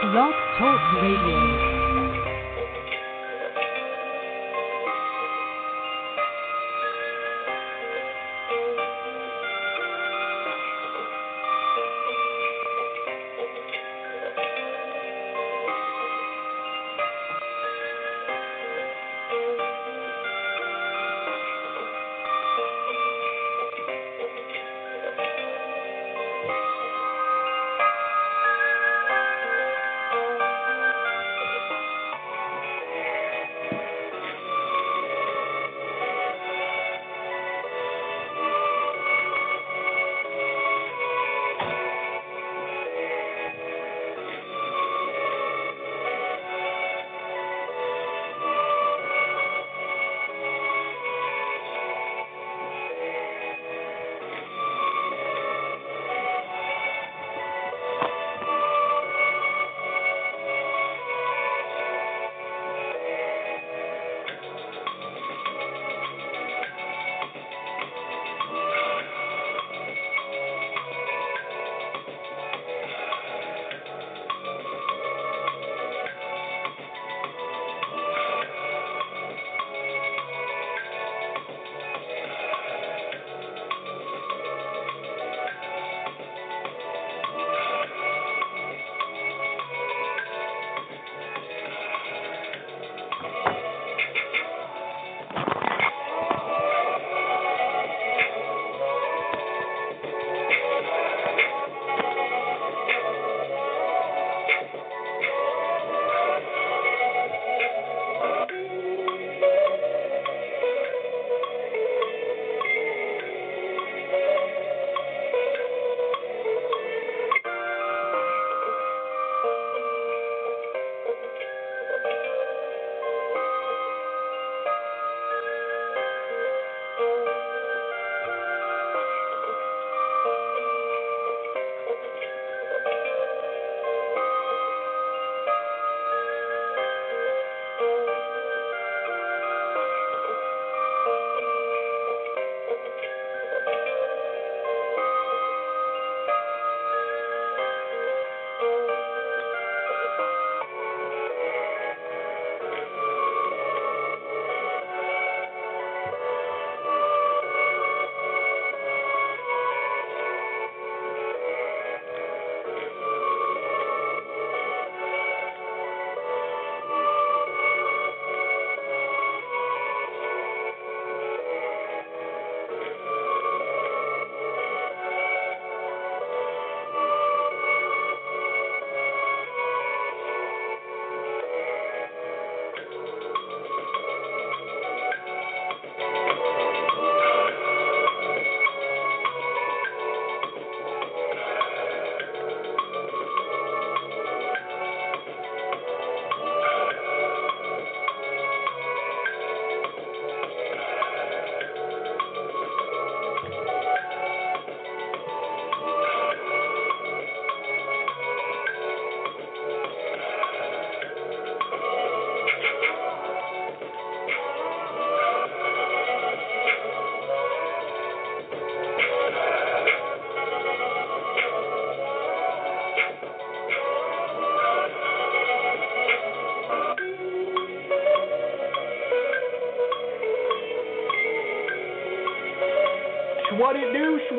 Blog Talk Radio.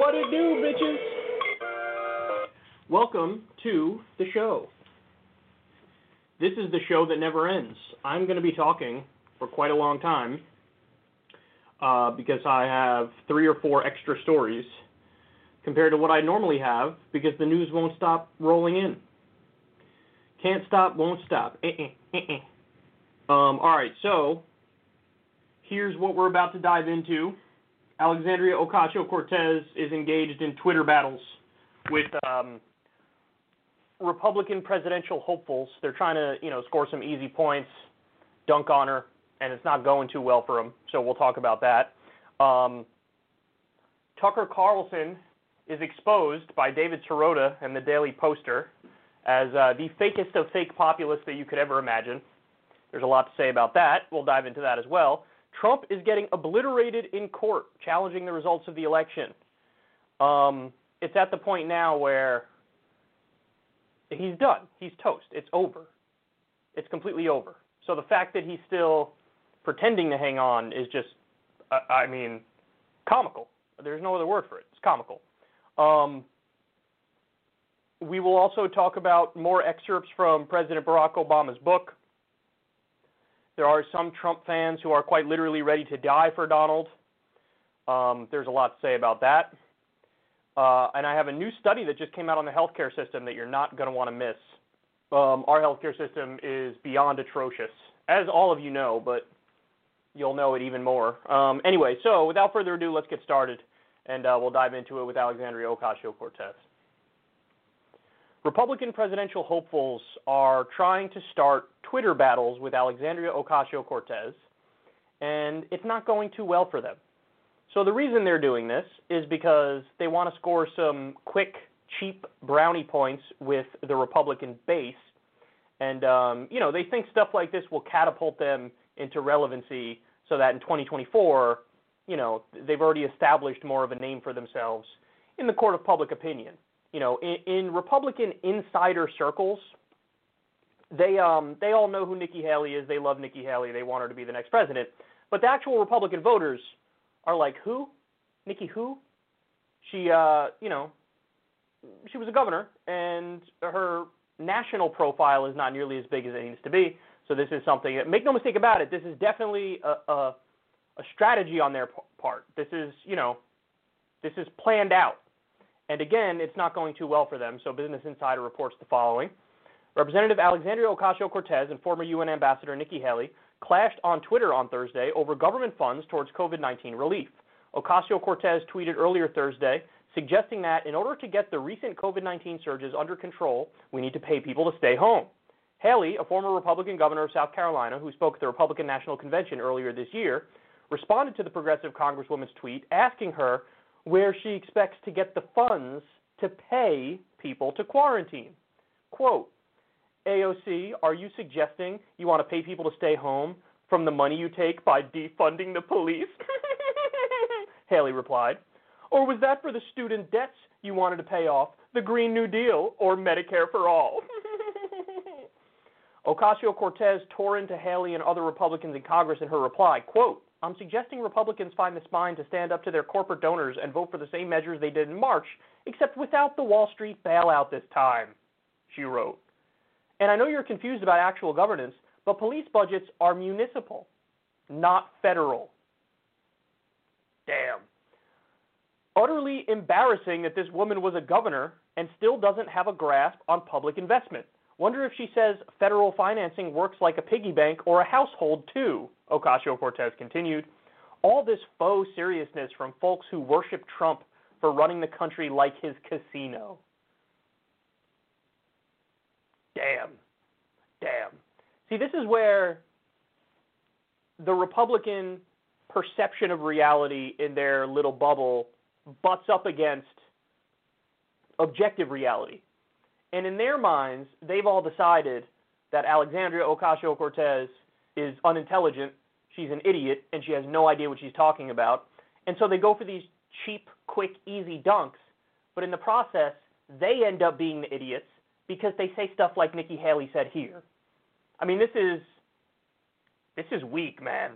What it do, bitches. Welcome to the show. This is the show that never ends. I'm going to be talking for quite a long time uh, because I have three or four extra stories compared to what I normally have because the news won't stop rolling in. Can't stop, won't stop. Uh-uh, uh-uh. Um, all right, so here's what we're about to dive into. Alexandria Ocasio Cortez is engaged in Twitter battles with um, Republican presidential hopefuls. They're trying to, you know, score some easy points, dunk on her, and it's not going too well for them. So we'll talk about that. Um, Tucker Carlson is exposed by David Sirota and the Daily Poster as uh, the fakest of fake populists that you could ever imagine. There's a lot to say about that. We'll dive into that as well. Trump is getting obliterated in court, challenging the results of the election. Um, it's at the point now where he's done. He's toast. It's over. It's completely over. So the fact that he's still pretending to hang on is just, I, I mean, comical. There's no other word for it. It's comical. Um, we will also talk about more excerpts from President Barack Obama's book. There are some Trump fans who are quite literally ready to die for Donald. Um, there's a lot to say about that. Uh, and I have a new study that just came out on the healthcare system that you're not going to want to miss. Um, our healthcare system is beyond atrocious, as all of you know, but you'll know it even more. Um, anyway, so without further ado, let's get started, and uh, we'll dive into it with Alexandria Ocasio Cortez. Republican presidential hopefuls are trying to start Twitter battles with Alexandria Ocasio Cortez, and it's not going too well for them. So the reason they're doing this is because they want to score some quick, cheap brownie points with the Republican base, and um, you know they think stuff like this will catapult them into relevancy, so that in 2024, you know they've already established more of a name for themselves in the court of public opinion. You know, in, in Republican insider circles, they um they all know who Nikki Haley is. They love Nikki Haley. They want her to be the next president. But the actual Republican voters are like, who? Nikki who? She, uh, you know, she was a governor, and her national profile is not nearly as big as it needs to be. So this is something. Make no mistake about it. This is definitely a, a, a strategy on their part. This is, you know, this is planned out. And again, it's not going too well for them. So Business Insider reports the following. Representative Alexandria Ocasio Cortez and former UN Ambassador Nikki Haley clashed on Twitter on Thursday over government funds towards COVID 19 relief. Ocasio Cortez tweeted earlier Thursday suggesting that in order to get the recent COVID 19 surges under control, we need to pay people to stay home. Haley, a former Republican governor of South Carolina who spoke at the Republican National Convention earlier this year, responded to the progressive Congresswoman's tweet asking her where she expects to get the funds to pay people to quarantine. Quote, AOC, are you suggesting you want to pay people to stay home from the money you take by defunding the police? Haley replied. Or was that for the student debts you wanted to pay off, the Green New Deal, or Medicare for All? Ocasio Cortez tore into Haley and other Republicans in Congress in her reply, quote, I'm suggesting Republicans find the spine to stand up to their corporate donors and vote for the same measures they did in March, except without the Wall Street bailout this time, she wrote. And I know you're confused about actual governance, but police budgets are municipal, not federal. Damn. Utterly embarrassing that this woman was a governor and still doesn't have a grasp on public investment. Wonder if she says federal financing works like a piggy bank or a household too, Ocasio Cortez continued. All this faux seriousness from folks who worship Trump for running the country like his casino. Damn. Damn. See, this is where the Republican perception of reality in their little bubble butts up against objective reality. And in their minds, they've all decided that Alexandria Ocasio Cortez is unintelligent, she's an idiot, and she has no idea what she's talking about. And so they go for these cheap, quick, easy dunks. But in the process, they end up being the idiots because they say stuff like Nikki Haley said here. I mean, this is this is weak, man.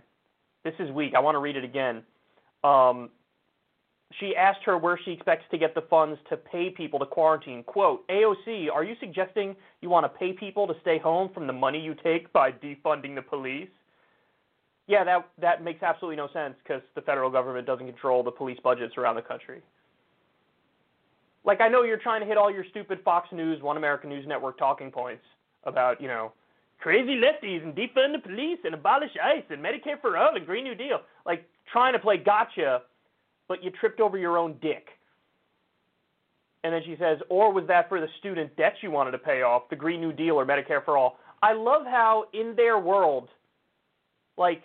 This is weak. I want to read it again. Um, she asked her where she expects to get the funds to pay people to quarantine. Quote, AOC, are you suggesting you want to pay people to stay home from the money you take by defunding the police? Yeah, that that makes absolutely no sense because the federal government doesn't control the police budgets around the country. Like I know you're trying to hit all your stupid Fox News, One American News Network talking points about, you know, crazy lefties and defund the police and abolish ICE and Medicare for all and Green New Deal. Like trying to play gotcha, but you tripped over your own dick. And then she says, or was that for the student debts you wanted to pay off, the Green New Deal or Medicare for all? I love how in their world, like,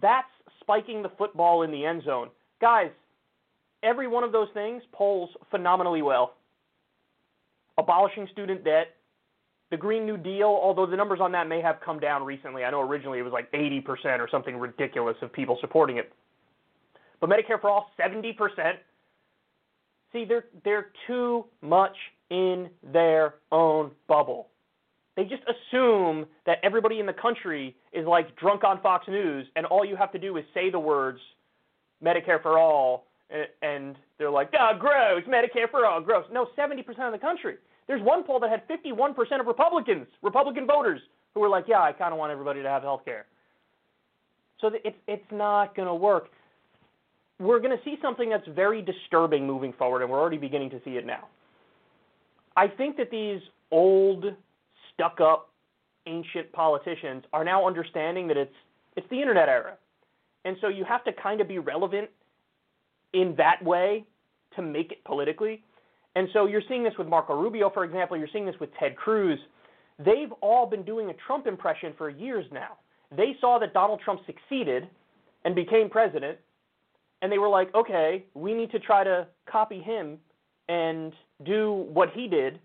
that's spiking the football in the end zone. Guys, every one of those things polls phenomenally well. Abolishing student debt, the Green New Deal, although the numbers on that may have come down recently. I know originally it was like 80% or something ridiculous of people supporting it. But Medicare for all, 70%. See, they're they're too much in their own bubble. They just assume that everybody in the country is like drunk on Fox News, and all you have to do is say the words Medicare for all, and they're like, ah, gross, Medicare for all, gross. No, 70% of the country. There's one poll that had 51% of Republicans, Republican voters, who were like, yeah, I kind of want everybody to have health care. So it's, it's not going to work. We're going to see something that's very disturbing moving forward, and we're already beginning to see it now. I think that these old, stuck up, ancient politicians are now understanding that it's, it's the internet era. And so you have to kind of be relevant in that way to make it politically. And so you're seeing this with Marco Rubio, for example. You're seeing this with Ted Cruz. They've all been doing a Trump impression for years now. They saw that Donald Trump succeeded and became president, and they were like, okay, we need to try to copy him and do what he did.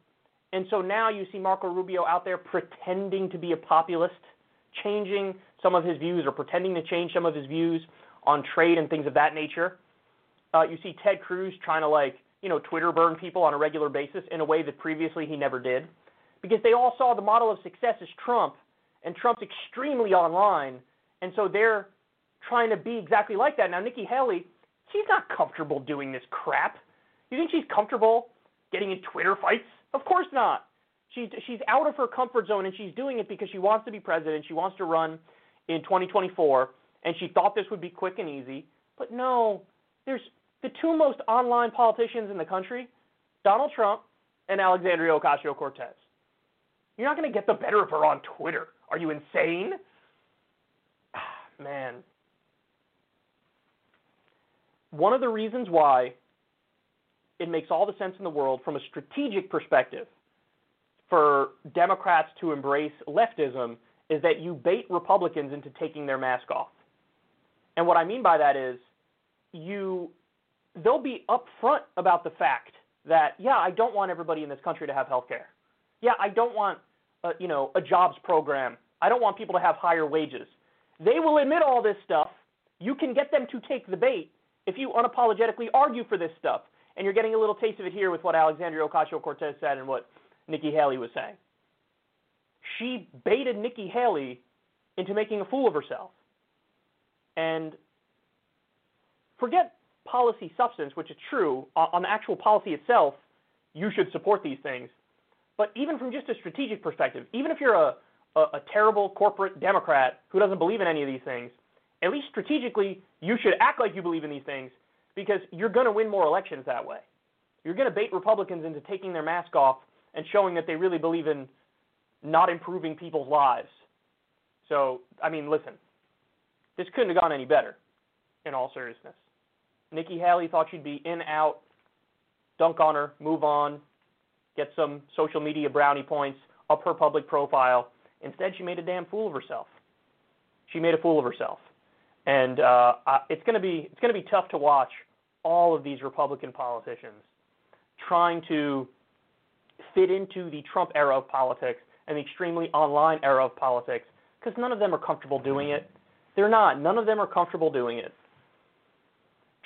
And so now you see Marco Rubio out there pretending to be a populist, changing some of his views or pretending to change some of his views on trade and things of that nature. Uh, you see Ted Cruz trying to like, you know, Twitter burn people on a regular basis in a way that previously he never did. Because they all saw the model of success as Trump, and Trump's extremely online, and so they're trying to be exactly like that. Now, Nikki Haley, she's not comfortable doing this crap. You think she's comfortable getting in Twitter fights? Of course not. She's she's out of her comfort zone and she's doing it because she wants to be president. She wants to run in 2024 and she thought this would be quick and easy. But no, there's the two most online politicians in the country, Donald Trump and Alexandria Ocasio-Cortez. You're not going to get the better of her on Twitter. Are you insane? Ah, man. One of the reasons why it makes all the sense in the world from a strategic perspective for Democrats to embrace leftism is that you bait Republicans into taking their mask off. And what I mean by that is you they'll be upfront about the fact that yeah, I don't want everybody in this country to have health care. Yeah, I don't want a, you know, a jobs program. I don't want people to have higher wages. They will admit all this stuff. You can get them to take the bait if you unapologetically argue for this stuff. And you're getting a little taste of it here with what Alexandria Ocasio-Cortez said and what Nikki Haley was saying. She baited Nikki Haley into making a fool of herself. And forget policy substance, which is true. Uh, on the actual policy itself, you should support these things. But even from just a strategic perspective, even if you're a, a, a terrible corporate Democrat who doesn't believe in any of these things, at least strategically, you should act like you believe in these things because you're going to win more elections that way. You're going to bait Republicans into taking their mask off and showing that they really believe in not improving people's lives. So, I mean, listen, this couldn't have gone any better, in all seriousness. Nikki Haley thought she'd be in, out, dunk on her, move on, get some social media brownie points, up her public profile. Instead, she made a damn fool of herself. She made a fool of herself, and uh, it's going to be it's going to be tough to watch all of these Republican politicians trying to fit into the Trump era of politics and the extremely online era of politics because none of them are comfortable doing it. They're not. None of them are comfortable doing it.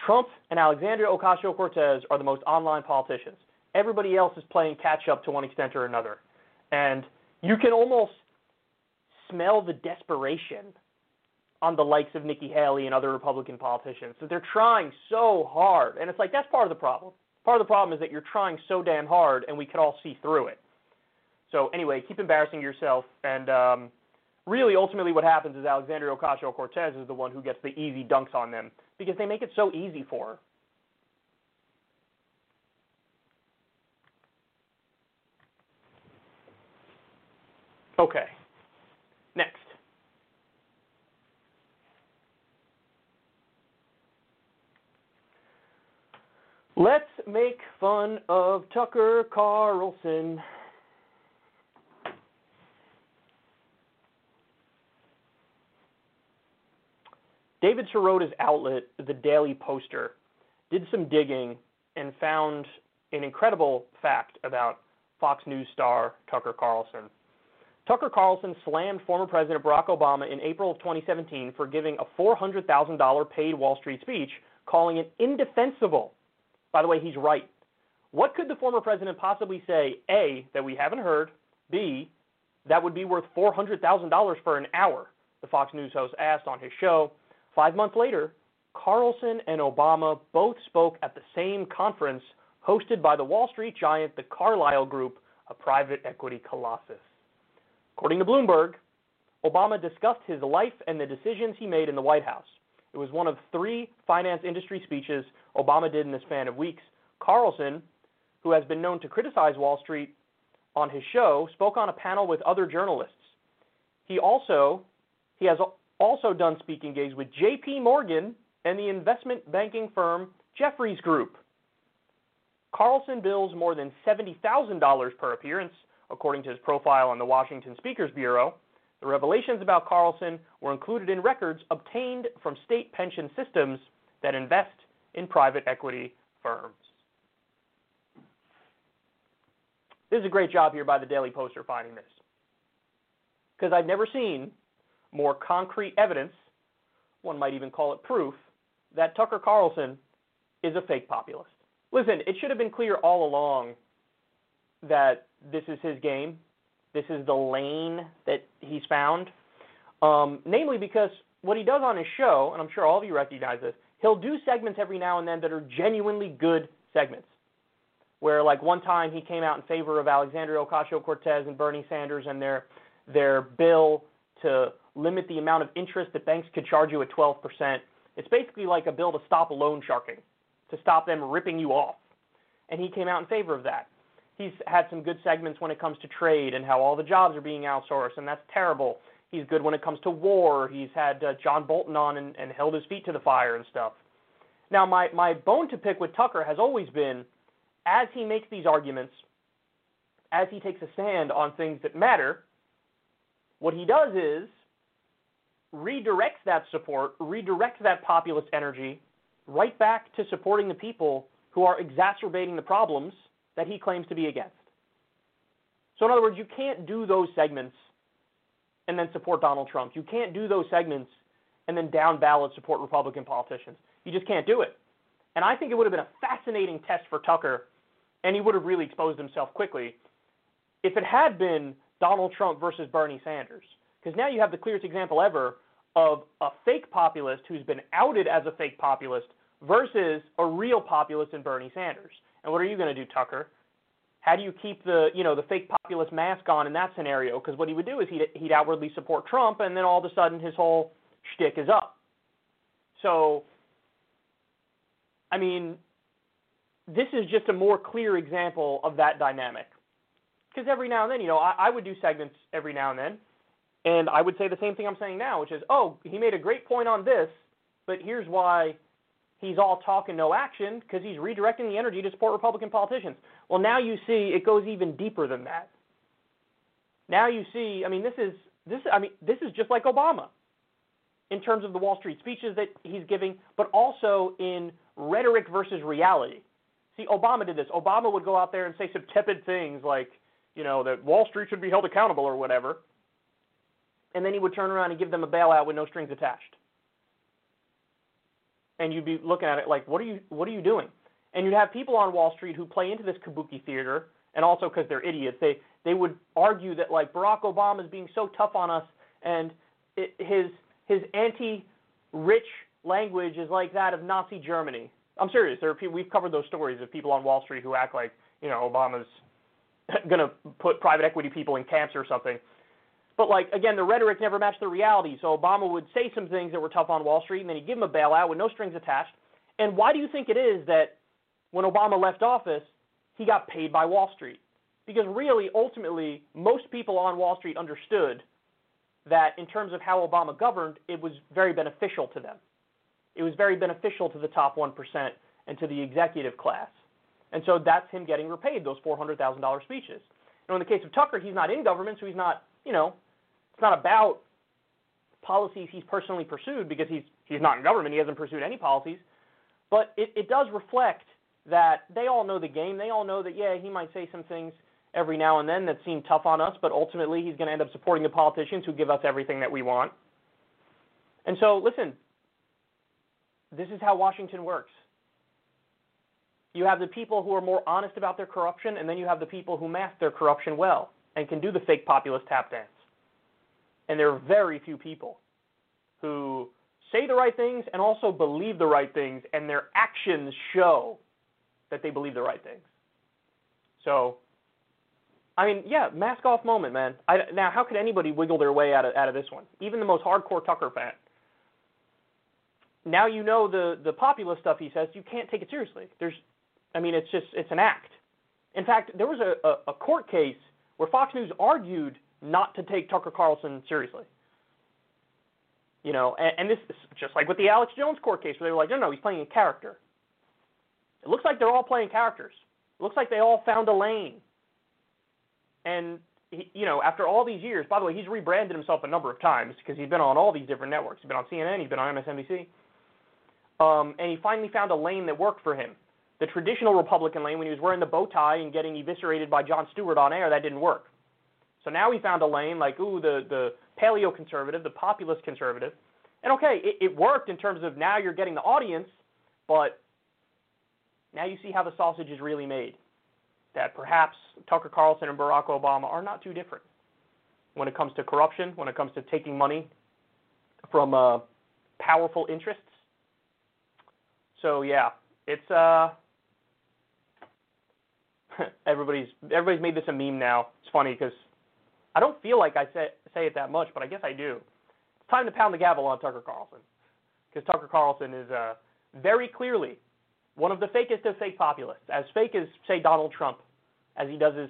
Trump and Alexandria Ocasio Cortez are the most online politicians. Everybody else is playing catch up to one extent or another. And you can almost smell the desperation on the likes of Nikki Haley and other Republican politicians. So they're trying so hard. And it's like that's part of the problem. Part of the problem is that you're trying so damn hard and we can all see through it. So anyway, keep embarrassing yourself and um, really ultimately what happens is Alexandria Ocasio-Cortez is the one who gets the easy dunks on them because they make it so easy for her. Okay. Next. Let's make fun of Tucker Carlson. David Sirota's outlet, the Daily Poster, did some digging and found an incredible fact about Fox News star Tucker Carlson. Tucker Carlson slammed former President Barack Obama in April of 2017 for giving a $400,000 paid Wall Street speech, calling it indefensible. By the way, he's right. What could the former president possibly say, A, that we haven't heard, B, that would be worth $400,000 for an hour? The Fox News host asked on his show. Five months later, Carlson and Obama both spoke at the same conference hosted by the Wall Street giant, the Carlyle Group, a private equity colossus. According to Bloomberg, Obama discussed his life and the decisions he made in the White House. It was one of three finance industry speeches Obama did in the span of weeks. Carlson, who has been known to criticize Wall Street on his show, spoke on a panel with other journalists. He also he has also done speaking gigs with J.P. Morgan and the investment banking firm Jefferies Group. Carlson bills more than $70,000 per appearance, according to his profile on the Washington Speakers Bureau. The revelations about Carlson were included in records obtained from state pension systems that invest in private equity firms. This is a great job here by the Daily Poster finding this. Because I've never seen more concrete evidence, one might even call it proof, that Tucker Carlson is a fake populist. Listen, it should have been clear all along that this is his game. This is the lane that he's found. Um, namely, because what he does on his show, and I'm sure all of you recognize this, he'll do segments every now and then that are genuinely good segments. Where, like one time, he came out in favor of Alexandria Ocasio Cortez and Bernie Sanders and their their bill to limit the amount of interest that banks could charge you at 12%. It's basically like a bill to stop loan sharking, to stop them ripping you off. And he came out in favor of that. He's had some good segments when it comes to trade and how all the jobs are being outsourced, and that's terrible. He's good when it comes to war. He's had uh, John Bolton on and, and held his feet to the fire and stuff. Now, my, my bone to pick with Tucker has always been as he makes these arguments, as he takes a stand on things that matter, what he does is redirects that support, redirects that populist energy right back to supporting the people who are exacerbating the problems that he claims to be against. So, in other words, you can't do those segments and then support Donald Trump. You can't do those segments and then down ballot support Republican politicians. You just can't do it. And I think it would have been a fascinating test for Tucker, and he would have really exposed himself quickly if it had been Donald Trump versus Bernie Sanders. Because now you have the clearest example ever of a fake populist who's been outed as a fake populist versus a real populist in Bernie Sanders. And what are you going to do, Tucker? How do you keep the you know the fake populist mask on in that scenario? Because what he would do is he'd he'd outwardly support Trump, and then all of a sudden his whole shtick is up. So, I mean, this is just a more clear example of that dynamic. Because every now and then, you know, I, I would do segments every now and then, and I would say the same thing I'm saying now, which is, oh, he made a great point on this, but here's why he's all talk and no action because he's redirecting the energy to support Republican politicians. Well, now you see it goes even deeper than that. Now you see, I mean, this is this. I mean, this is just like Obama in terms of the Wall Street speeches that he's giving, but also in rhetoric versus reality. See, Obama did this. Obama would go out there and say some tepid things like, you know, that Wall Street should be held accountable or whatever. And then he would turn around and give them a bailout with no strings attached and you'd be looking at it like, what are you what are you doing? And you'd have people on Wall Street who play into this kabuki theater, and also because they're idiots, they they would argue that like Barack Obama is being so tough on us, and it, his his anti-rich language is like that of Nazi Germany. I'm serious. There are people, we've covered those stories of people on Wall Street who act like you know Obama's going to put private equity people in camps or something. But like again, the rhetoric never matched the reality. So Obama would say some things that were tough on Wall Street, and then he'd give him a bailout with no strings attached. And why do you think it is that when Obama left office, he got paid by Wall Street? Because really, ultimately, most people on Wall Street understood that in terms of how Obama governed, it was very beneficial to them. It was very beneficial to the top 1% and to the executive class. And so that's him getting repaid those $400,000 speeches. Now, in the case of Tucker, he's not in government, so he's not, you know, it's not about policies he's personally pursued because he's he's not in government. He hasn't pursued any policies, but it, it does reflect that they all know the game. They all know that yeah, he might say some things every now and then that seem tough on us, but ultimately he's going to end up supporting the politicians who give us everything that we want. And so, listen, this is how Washington works. You have the people who are more honest about their corruption, and then you have the people who mask their corruption well and can do the fake populist tap dance. And there are very few people who say the right things and also believe the right things, and their actions show that they believe the right things. So, I mean, yeah, mask off moment, man. I, now, how could anybody wiggle their way out of out of this one? Even the most hardcore Tucker fan. Now you know the the populist stuff he says. You can't take it seriously. There's, I mean, it's just it's an act. In fact, there was a, a, a court case where Fox News argued not to take Tucker Carlson seriously. You know, and, and this is just like with the Alex Jones court case, where they were like, no, no, he's playing a character. It looks like they're all playing characters. It looks like they all found a lane. And he, you know, after all these years, by the way, he's rebranded himself a number of times because he's been on all these different networks. He's been on CNN, he's been on MSNBC, um, and he finally found a lane that worked for him. The traditional Republican lane, when he was wearing the bow tie and getting eviscerated by Jon Stewart on air, that didn't work. So now we found a lane like, ooh, the the paleo conservative, the populist conservative, and okay, it, it worked in terms of now you're getting the audience, but now you see how the sausage is really made. That perhaps Tucker Carlson and Barack Obama are not too different when it comes to corruption, when it comes to taking money from uh, powerful interests. So yeah, it's uh, everybody's everybody's made this a meme now. It's funny because I don't feel like I say say it that much, but I guess I do. It's time to pound the gavel on Tucker Carlson because Tucker Carlson is uh, very clearly one of the fakest of fake populists, as fake as, say, Donald Trump, as he does his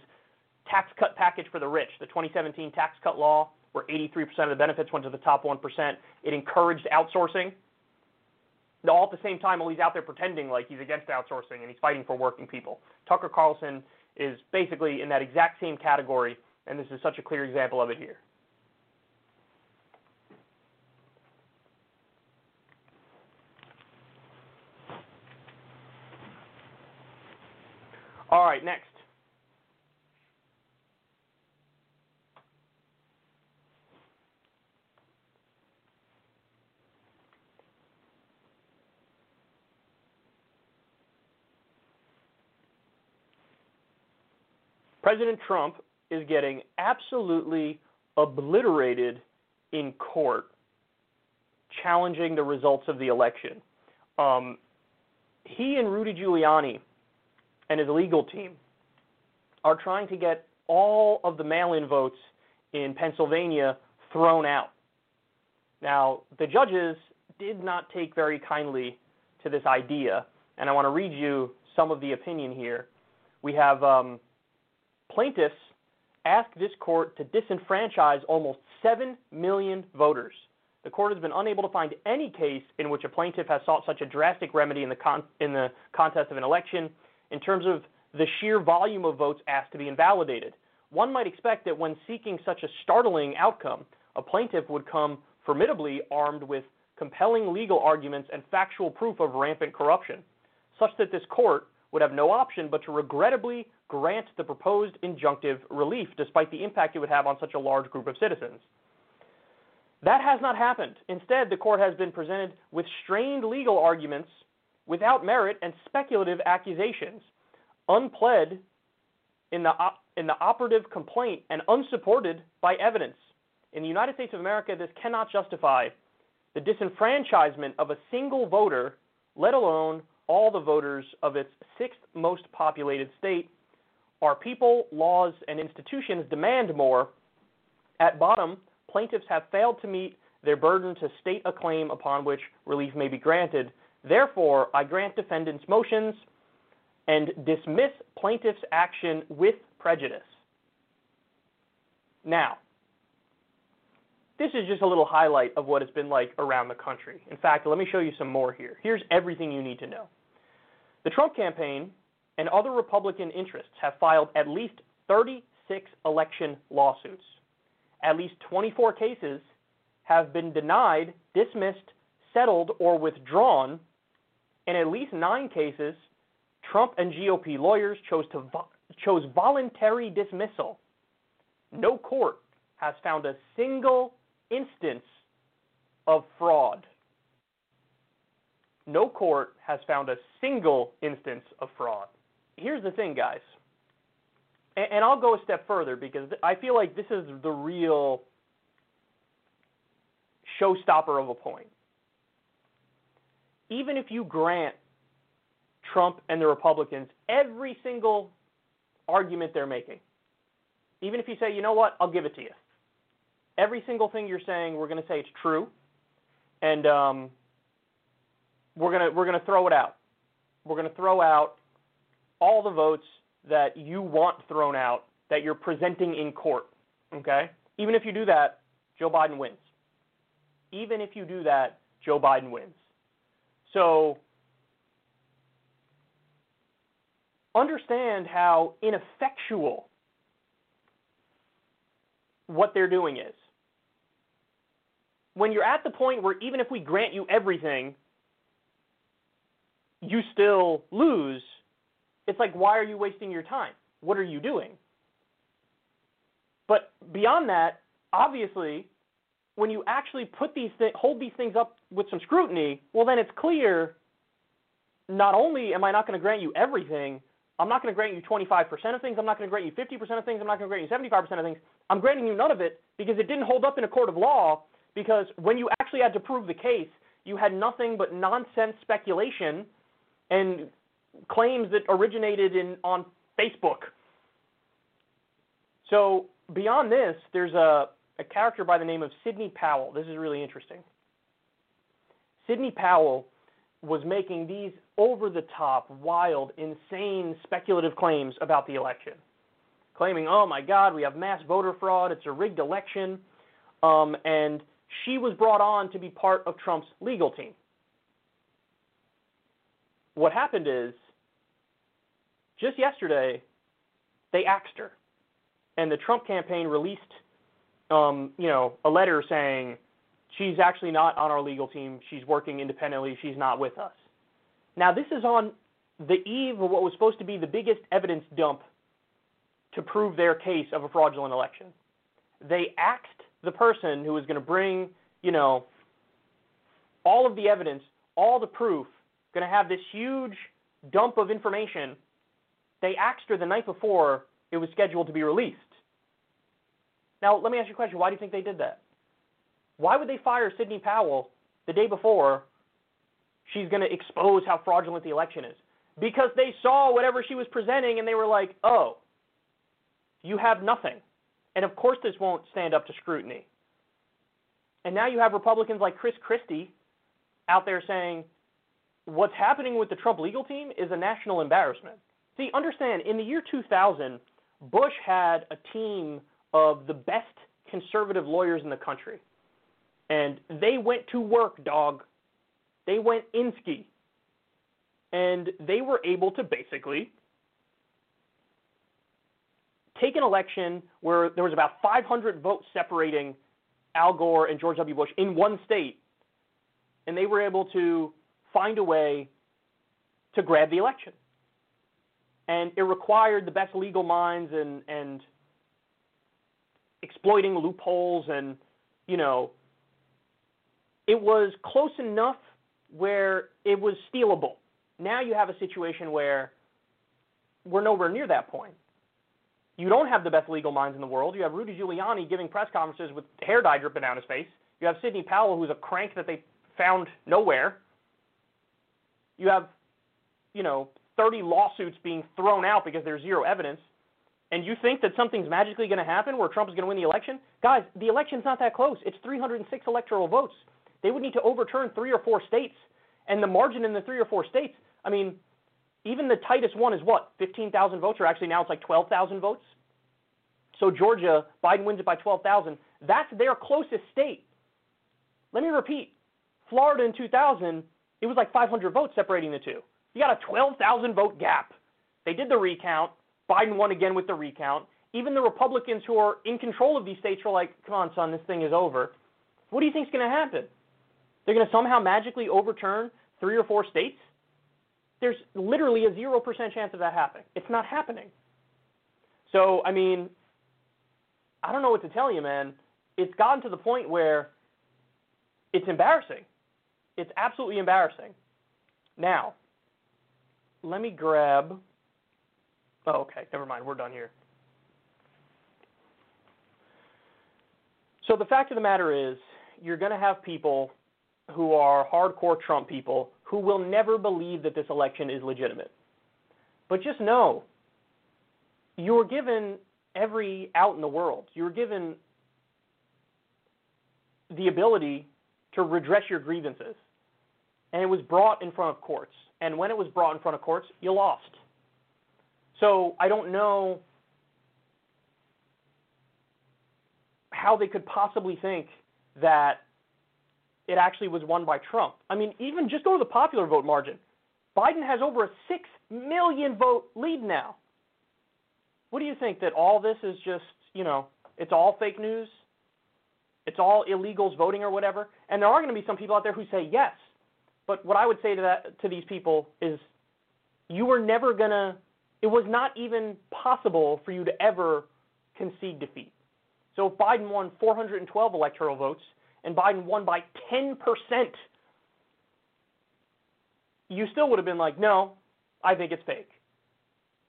tax cut package for the rich, the 2017 tax cut law, where 83% of the benefits went to the top 1%. It encouraged outsourcing. All at the same time, while he's out there pretending like he's against outsourcing and he's fighting for working people. Tucker Carlson is basically in that exact same category, and this is such a clear example of it here. All right, next. President Trump is getting absolutely obliterated in court challenging the results of the election. Um, he and Rudy Giuliani and his legal team are trying to get all of the mail in votes in Pennsylvania thrown out. Now, the judges did not take very kindly to this idea, and I want to read you some of the opinion here. We have um, plaintiffs ask this court to disenfranchise almost 7 million voters. The court has been unable to find any case in which a plaintiff has sought such a drastic remedy in the, con- in the contest of an election in terms of the sheer volume of votes asked to be invalidated. One might expect that when seeking such a startling outcome, a plaintiff would come formidably armed with compelling legal arguments and factual proof of rampant corruption, such that this court would have no option but to regrettably grant the proposed injunctive relief, despite the impact it would have on such a large group of citizens. That has not happened. Instead, the court has been presented with strained legal arguments without merit and speculative accusations, unpled in the, op- in the operative complaint and unsupported by evidence. In the United States of America, this cannot justify the disenfranchisement of a single voter, let alone all the voters of its sixth most populated state. Our people, laws, and institutions demand more. At bottom, plaintiffs have failed to meet their burden to state a claim upon which relief may be granted. Therefore, I grant defendants' motions and dismiss plaintiff's action with prejudice. Now, this is just a little highlight of what it's been like around the country. In fact, let me show you some more here. Here's everything you need to know. The Trump campaign and other Republican interests have filed at least 36 election lawsuits. At least 24 cases have been denied, dismissed, settled, or withdrawn in at least nine cases, Trump and GOP lawyers chose, to vo- chose voluntary dismissal. No court has found a single instance of fraud. no court has found a single instance of fraud. Here's the thing, guys, and, and I'll go a step further because I feel like this is the real showstopper of a point. Even if you grant Trump and the Republicans every single argument they're making, even if you say, you know what, I'll give it to you. Every single thing you're saying, we're going to say it's true, and um, we're gonna we're gonna throw it out. We're gonna throw out all the votes that you want thrown out that you're presenting in court. Okay? Even if you do that, Joe Biden wins. Even if you do that, Joe Biden wins. So understand how ineffectual what they're doing is. When you're at the point where even if we grant you everything, you still lose, it's like, why are you wasting your time? What are you doing? But beyond that, obviously, when you actually put these th- hold these things up with some scrutiny, well, then it's clear. Not only am I not going to grant you everything, I'm not going to grant you 25% of things. I'm not going to grant you 50% of things. I'm not going to grant you 75% of things. I'm granting you none of it because it didn't hold up in a court of law. Because when you actually had to prove the case, you had nothing but nonsense speculation and claims that originated in on Facebook. So beyond this, there's a, a character by the name of Sidney Powell. This is really interesting. Sidney Powell was making these over the top, wild, insane, speculative claims about the election, claiming, "Oh my God, we have mass voter fraud. It's a rigged election," um, and she was brought on to be part of Trump's legal team what happened is just yesterday they axed her, and the Trump campaign released, um, you know, a letter saying she's actually not on our legal team. She's working independently. She's not with us. Now this is on the eve of what was supposed to be the biggest evidence dump to prove their case of a fraudulent election. They axed the person who was going to bring, you know, all of the evidence, all the proof going to have this huge dump of information. They axed her the night before it was scheduled to be released. Now, let me ask you a question. Why do you think they did that? Why would they fire Sidney Powell the day before she's going to expose how fraudulent the election is? Because they saw whatever she was presenting and they were like, oh, you have nothing. And of course, this won't stand up to scrutiny. And now you have Republicans like Chris Christie out there saying, what's happening with the Trump legal team is a national embarrassment. See, understand, in the year 2000, Bush had a team of the best conservative lawyers in the country. And they went to work, dog. They went in ski. And they were able to basically take an election where there was about 500 votes separating Al Gore and George W. Bush in one state. And they were able to find a way to grab the election. And it required the best legal minds and, and exploiting loopholes and, you know, it was close enough where it was stealable. Now you have a situation where we're nowhere near that point. You don't have the best legal minds in the world. You have Rudy Giuliani giving press conferences with hair dye dripping down his face. You have Sidney Powell, who's a crank that they found nowhere you have, you know, 30 lawsuits being thrown out because there's zero evidence, and you think that something's magically going to happen where Trump is going to win the election? Guys, the election's not that close. It's 306 electoral votes. They would need to overturn three or four states, and the margin in the three or four states, I mean, even the tightest one is what? 15,000 votes, or actually now it's like 12,000 votes? So Georgia, Biden wins it by 12,000. That's their closest state. Let me repeat Florida in 2000 it was like 500 votes separating the two. You got a 12,000 vote gap. They did the recount. Biden won again with the recount. Even the Republicans who are in control of these states are like, come on, son, this thing is over. What do you think is going to happen? They're going to somehow magically overturn three or four states? There's literally a 0% chance of that happening. It's not happening. So, I mean, I don't know what to tell you, man. It's gotten to the point where it's embarrassing. It's absolutely embarrassing. Now, let me grab. Oh, okay. Never mind. We're done here. So the fact of the matter is, you're going to have people who are hardcore Trump people who will never believe that this election is legitimate. But just know, you're given every out in the world. You're given the ability to redress your grievances. And it was brought in front of courts. And when it was brought in front of courts, you lost. So I don't know how they could possibly think that it actually was won by Trump. I mean, even just go to the popular vote margin. Biden has over a 6 million vote lead now. What do you think that all this is just, you know, it's all fake news? It's all illegals voting or whatever? And there are going to be some people out there who say yes. But what I would say to that to these people is you were never to it was not even possible for you to ever concede defeat. So if Biden won 412 electoral votes and Biden won by 10%, you still would have been like, no, I think it's fake.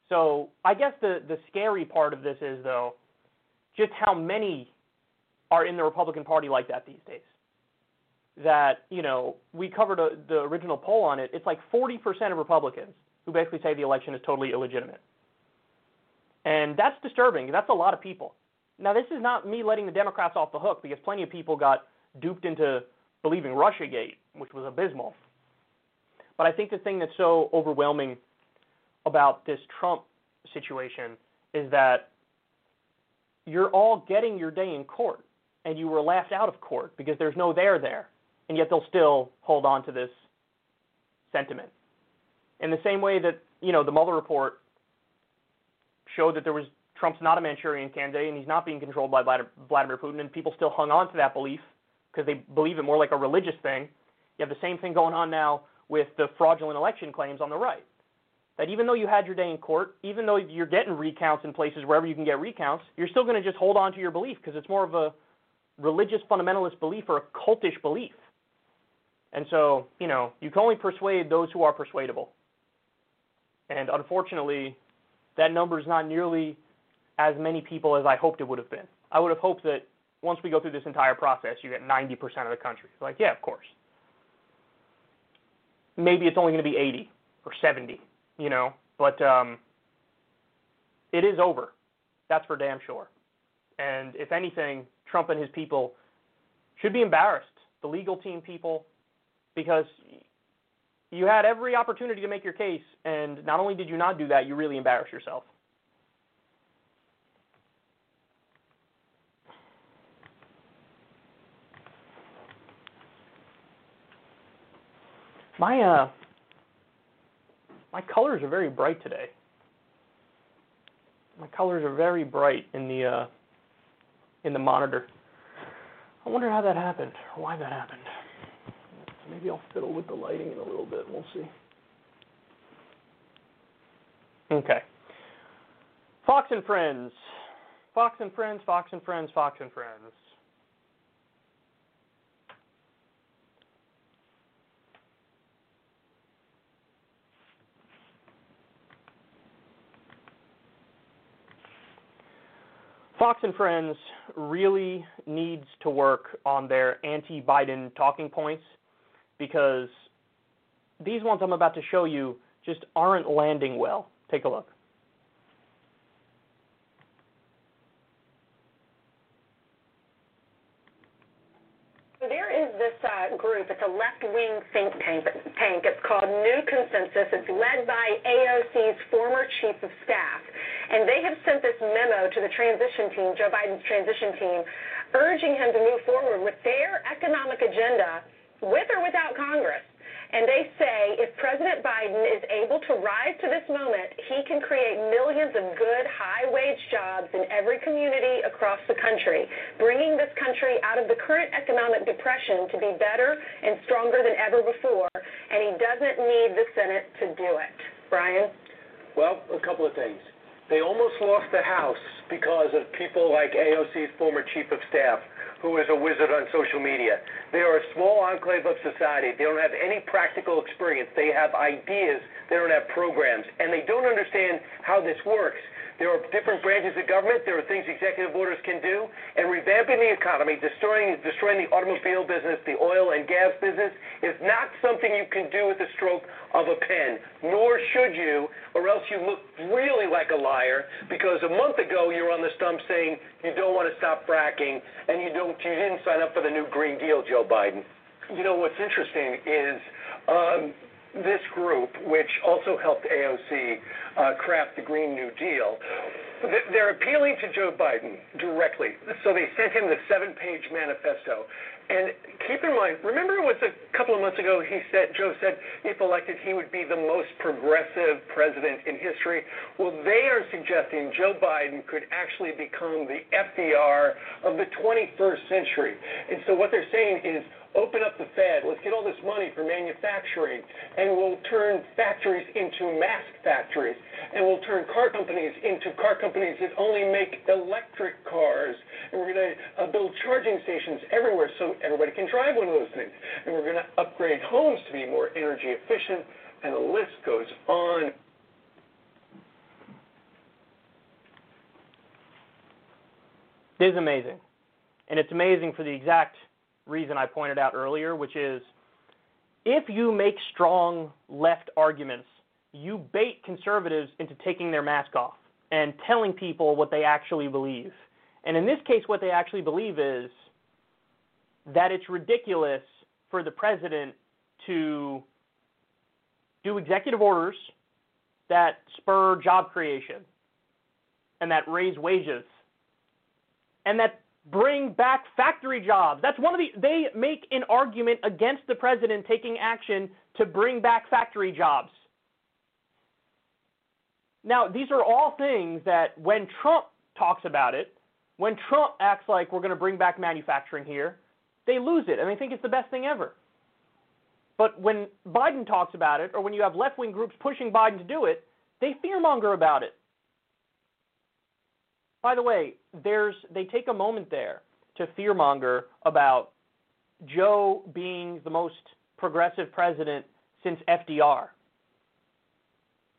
So I guess the, the scary part of this is, though, just how many are in the Republican Party like that these days. That, you know, we covered a, the original poll on it. It's like 40% of Republicans who basically say the election is totally illegitimate. And that's disturbing. That's a lot of people. Now, this is not me letting the Democrats off the hook because plenty of people got duped into believing Russiagate, which was abysmal. But I think the thing that's so overwhelming about this Trump situation is that you're all getting your day in court and you were laughed out of court because there's no there there. And yet they'll still hold on to this sentiment. In the same way that, you know, the Mueller report showed that there was Trump's not a Manchurian candidate and he's not being controlled by Vladimir Putin, and people still hung on to that belief because they believe it more like a religious thing. You have the same thing going on now with the fraudulent election claims on the right. That even though you had your day in court, even though you're getting recounts in places wherever you can get recounts, you're still going to just hold on to your belief because it's more of a religious fundamentalist belief or a cultish belief. And so, you know, you can only persuade those who are persuadable. And unfortunately, that number is not nearly as many people as I hoped it would have been. I would have hoped that once we go through this entire process, you get 90% of the country. Like, yeah, of course. Maybe it's only going to be 80 or 70, you know, but um, it is over. That's for damn sure. And if anything, Trump and his people should be embarrassed, the legal team people, because you had every opportunity to make your case, and not only did you not do that, you really embarrassed yourself. My uh my colors are very bright today. My colors are very bright in the uh in the monitor. I wonder how that happened, or why that happened. Maybe I'll fiddle with the lighting in a little bit. We'll see. Okay. Fox and Friends. Fox and Friends, Fox and Friends, Fox and Friends. Fox and Friends really needs to work on their anti-Biden talking points because these ones I'm about to show you just aren't landing well. Take a look. There is this uh, group. It's a left-wing think tank. tank. It's called New Consensus. It's led by AOC's former chief of staff. And they have sent this memo to the transition team, Joe Biden's transition team, urging him to move forward with their economic agenda with or without Congress. And they say if President Biden is able to rise to this moment, he can create millions of good, high wage jobs in every community across the country, bringing this country out of the current economic depression to be better and stronger than ever before. And he doesn't need the Senate to do it. Brian? Well, a couple of things. They almost lost the House because of people like AOC's former chief of staff who is a wizard on social media. They are a small enclave of society. They don't have any practical experience. They have ideas. They don't have programs. And they don't understand how this works. There are different branches of government. There are things executive orders can do. And revamping the economy, destroying, destroying the automobile business, the oil and gas business, is not something you can do with the stroke of a pen, nor should you, or else you look really like a liar because a month ago you were on the stump saying you don't want to stop fracking and you, don't, you didn't sign up for the new Green Deal, Joe Biden. You know, what's interesting is um, this group, which also helped AOC uh, craft the Green New Deal, they're appealing to Joe Biden directly. So they sent him the seven page manifesto. And keep in mind, remember it was a couple of months ago he said Joe said if elected he would be the most progressive president in history. Well, they are suggesting Joe Biden could actually become the FDR of the 21st century. And so what they're saying is open up the Fed, let's get all this money for manufacturing, and we'll turn factories into mask factories, and we'll turn car companies into car companies that only make electric cars, and we're going to uh, build charging stations everywhere so everybody can drive one of those things, and we're going to upgrade homes to be more energy efficient, and the list goes on. It is amazing. And it's amazing for the exact reason I pointed out earlier, which is if you make strong left arguments, you bait conservatives into taking their mask off and telling people what they actually believe. And in this case, what they actually believe is that it's ridiculous for the president to do executive orders that spur job creation and that raise wages and that bring back factory jobs. That's one of the they make an argument against the president taking action to bring back factory jobs. Now, these are all things that when Trump talks about it, when Trump acts like we're going to bring back manufacturing here, they lose it and they think it's the best thing ever. But when Biden talks about it, or when you have left wing groups pushing Biden to do it, they fearmonger about it. By the way, there's they take a moment there to fearmonger about Joe being the most progressive president since FDR.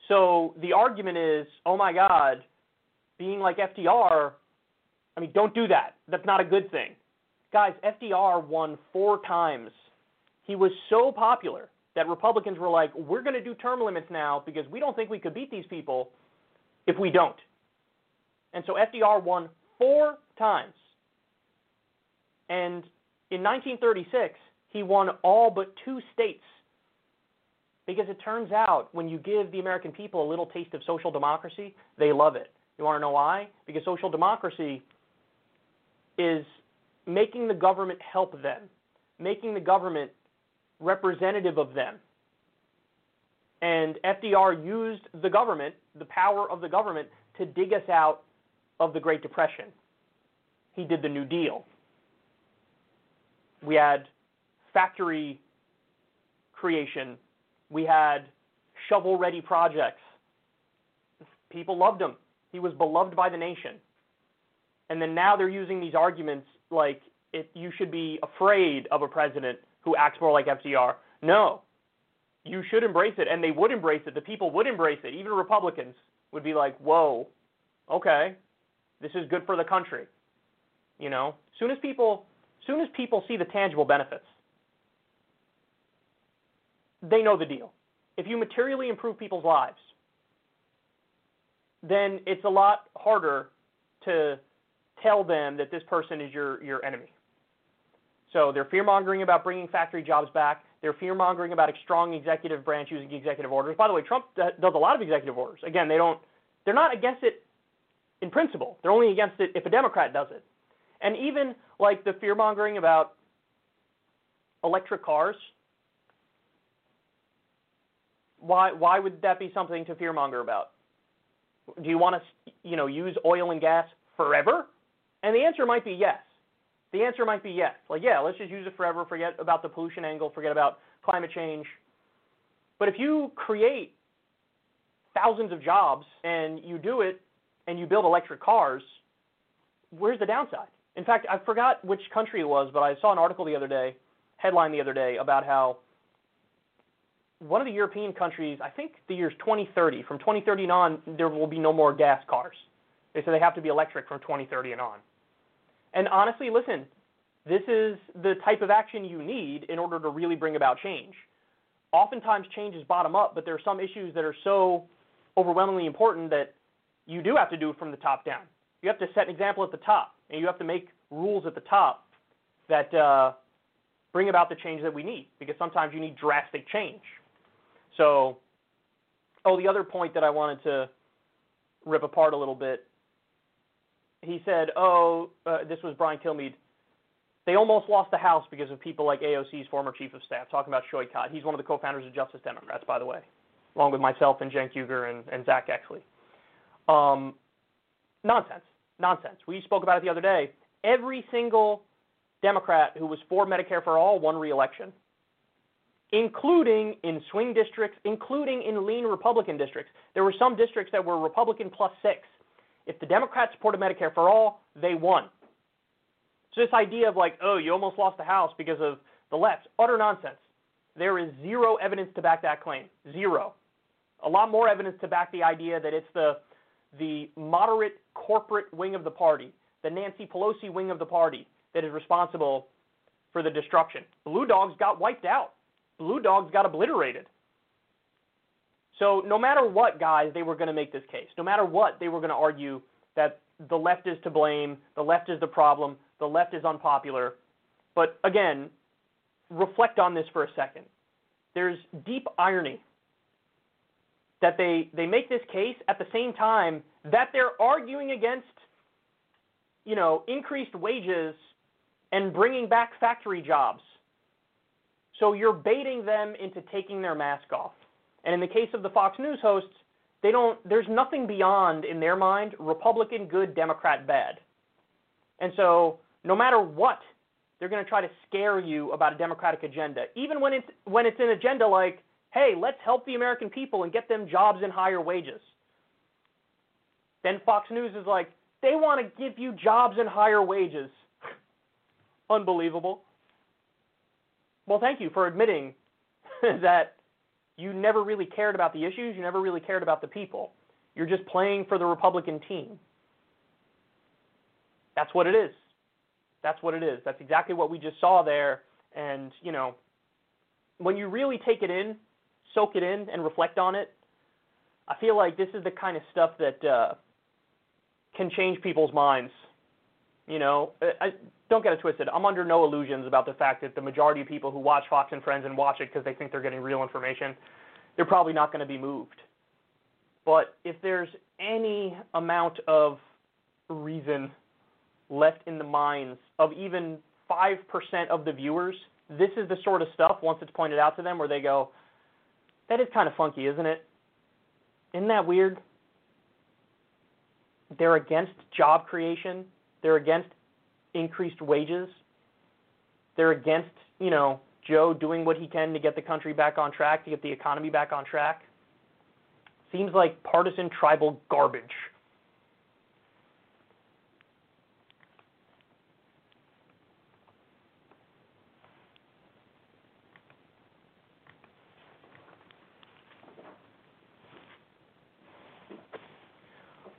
So the argument is, oh my God, being like FDR, I mean, don't do that. That's not a good thing. Guys, FDR won four times. He was so popular that Republicans were like, we're going to do term limits now because we don't think we could beat these people if we don't. And so FDR won four times. And in 1936, he won all but two states. Because it turns out when you give the American people a little taste of social democracy, they love it. You want to know why? Because social democracy is making the government help them, making the government representative of them. And FDR used the government, the power of the government, to dig us out of the Great Depression. He did the New Deal. We had factory creation. We had shovel ready projects. People loved him. He was beloved by the nation. And then now they're using these arguments like it, you should be afraid of a president who acts more like FDR. No. You should embrace it, and they would embrace it. The people would embrace it. Even Republicans would be like, whoa, okay, this is good for the country. You know, soon as people soon as people see the tangible benefits, they know the deal. If you materially improve people's lives, then it's a lot harder to tell them that this person is your, your enemy. So they're fear mongering about bringing factory jobs back. They're fear mongering about a strong executive branch using executive orders. By the way, Trump does a lot of executive orders. Again, they don't. They're not against it in principle. They're only against it if a Democrat does it. And even like the fear mongering about electric cars, why why would that be something to fearmonger about? Do you want to you know use oil and gas forever? And the answer might be yes. The answer might be yes. Like yeah, let's just use it forever. Forget about the pollution angle. Forget about climate change. But if you create thousands of jobs and you do it and you build electric cars, where's the downside? In fact, I forgot which country it was, but I saw an article the other day, headline the other day about how one of the European countries, I think the year's 2030. From 2030 on, there will be no more gas cars. They say they have to be electric from 2030 and on. And honestly, listen, this is the type of action you need in order to really bring about change. Oftentimes, change is bottom up, but there are some issues that are so overwhelmingly important that you do have to do it from the top down. You have to set an example at the top, and you have to make rules at the top that uh, bring about the change that we need, because sometimes you need drastic change. So, oh, the other point that I wanted to rip apart a little bit. He said, "Oh, uh, this was Brian Kilmeade. They almost lost the House because of people like AOC's former chief of staff, talking about Saikat. He's one of the co-founders of Justice Democrats, by the way, along with myself and Cenk Uygur and, and Zack Exley. Um, nonsense, nonsense. We spoke about it the other day. Every single Democrat who was for Medicare for all won re-election including in swing districts, including in lean Republican districts. There were some districts that were Republican plus six. If the Democrats supported Medicare for all, they won. So this idea of like, oh, you almost lost the House because of the left, utter nonsense. There is zero evidence to back that claim. Zero. A lot more evidence to back the idea that it's the the moderate corporate wing of the party, the Nancy Pelosi wing of the party, that is responsible for the destruction. Blue Dogs got wiped out. Blue Dogs got obliterated. So no matter what, guys, they were going to make this case. No matter what, they were going to argue that the left is to blame, the left is the problem, the left is unpopular. But again, reflect on this for a second. There's deep irony that they, they make this case at the same time that they're arguing against, you know, increased wages and bringing back factory jobs so you're baiting them into taking their mask off. And in the case of the Fox News hosts, they don't there's nothing beyond in their mind Republican good, Democrat bad. And so no matter what, they're going to try to scare you about a democratic agenda, even when it's when it's an agenda like, "Hey, let's help the American people and get them jobs and higher wages." Then Fox News is like, "They want to give you jobs and higher wages." Unbelievable. Well, thank you for admitting that you never really cared about the issues, you never really cared about the people. You're just playing for the Republican team. That's what it is. That's what it is. That's exactly what we just saw there. And, you know, when you really take it in, soak it in, and reflect on it, I feel like this is the kind of stuff that uh, can change people's minds. You know, I, don't get it twisted. I'm under no illusions about the fact that the majority of people who watch Fox and Friends and watch it because they think they're getting real information, they're probably not going to be moved. But if there's any amount of reason left in the minds of even 5% of the viewers, this is the sort of stuff, once it's pointed out to them, where they go, that is kind of funky, isn't it? Isn't that weird? They're against job creation. They're against increased wages. They're against, you know, Joe doing what he can to get the country back on track, to get the economy back on track. Seems like partisan tribal garbage.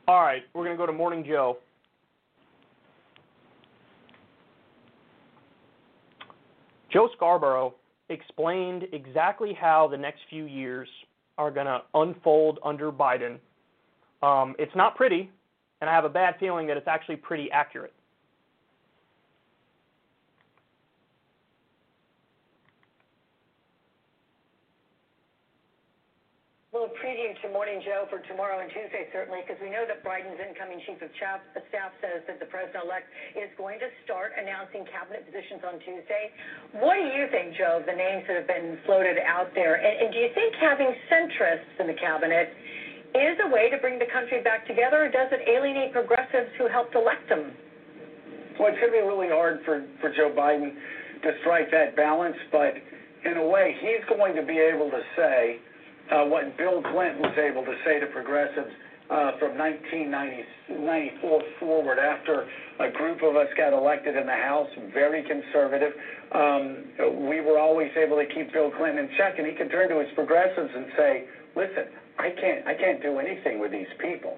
All right, we're going to go to Morning Joe. Joe Scarborough explained exactly how the next few years are going to unfold under Biden. Um, it's not pretty, and I have a bad feeling that it's actually pretty accurate. Little preview to Morning Joe for tomorrow and Tuesday, certainly, because we know that Biden's incoming chief of staff says that the president-elect is going to start announcing cabinet positions on Tuesday. What do you think, Joe, of the names that have been floated out there? And, and do you think having centrists in the cabinet is a way to bring the country back together, or does it alienate progressives who helped elect him? Well, it's going to be really hard for, for Joe Biden to strike that balance, but in a way, he's going to be able to say, uh, what Bill Clinton was able to say to progressives uh, from 1994 forward after a group of us got elected in the House, very conservative. Um, we were always able to keep Bill Clinton in check, and he could turn to his progressives and say, listen, I can't, I can't do anything with these people.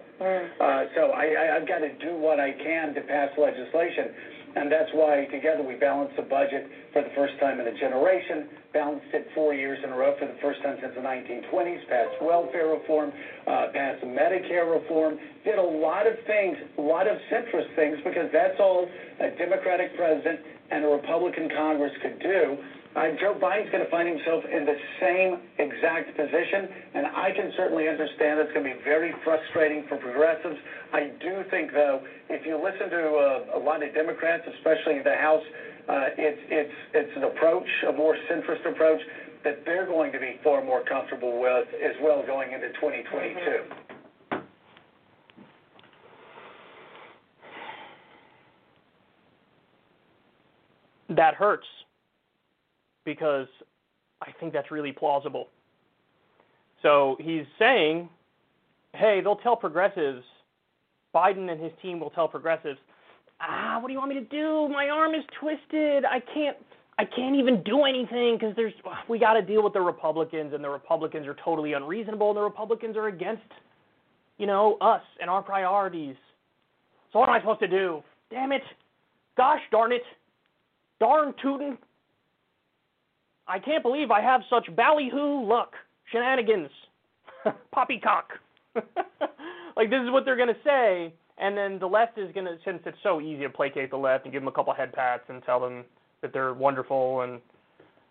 Uh, so I, I, I've got to do what I can to pass legislation. And that's why together we balanced the budget for the first time in a generation, balanced it four years in a row for the first time since the 1920s, passed welfare reform, uh, passed Medicare reform, did a lot of things, a lot of centrist things, because that's all a Democratic president and a Republican Congress could do. Uh, Joe Biden's going to find himself in the same exact position, and I can certainly understand it's going to be very frustrating for progressives. I do think, though, if you listen to uh, a lot of Democrats, especially in the House, uh, it's it's it's an approach, a more centrist approach, that they're going to be far more comfortable with as well going into 2022. That hurts because I think that's really plausible. So he's saying, hey, they'll tell progressives, Biden and his team will tell progressives, ah, what do you want me to do? My arm is twisted. I can't. I can't even do anything because there's we got to deal with the Republicans and the Republicans are totally unreasonable and the Republicans are against you know us and our priorities. So what am I supposed to do? Damn it. Gosh darn it. Darn tootin'. I can't believe I have such ballyhoo luck. Shenanigans. Poppycock. like, this is what they're going to say. And then the left is going to, since it's so easy to placate the left and give them a couple head pats and tell them that they're wonderful, and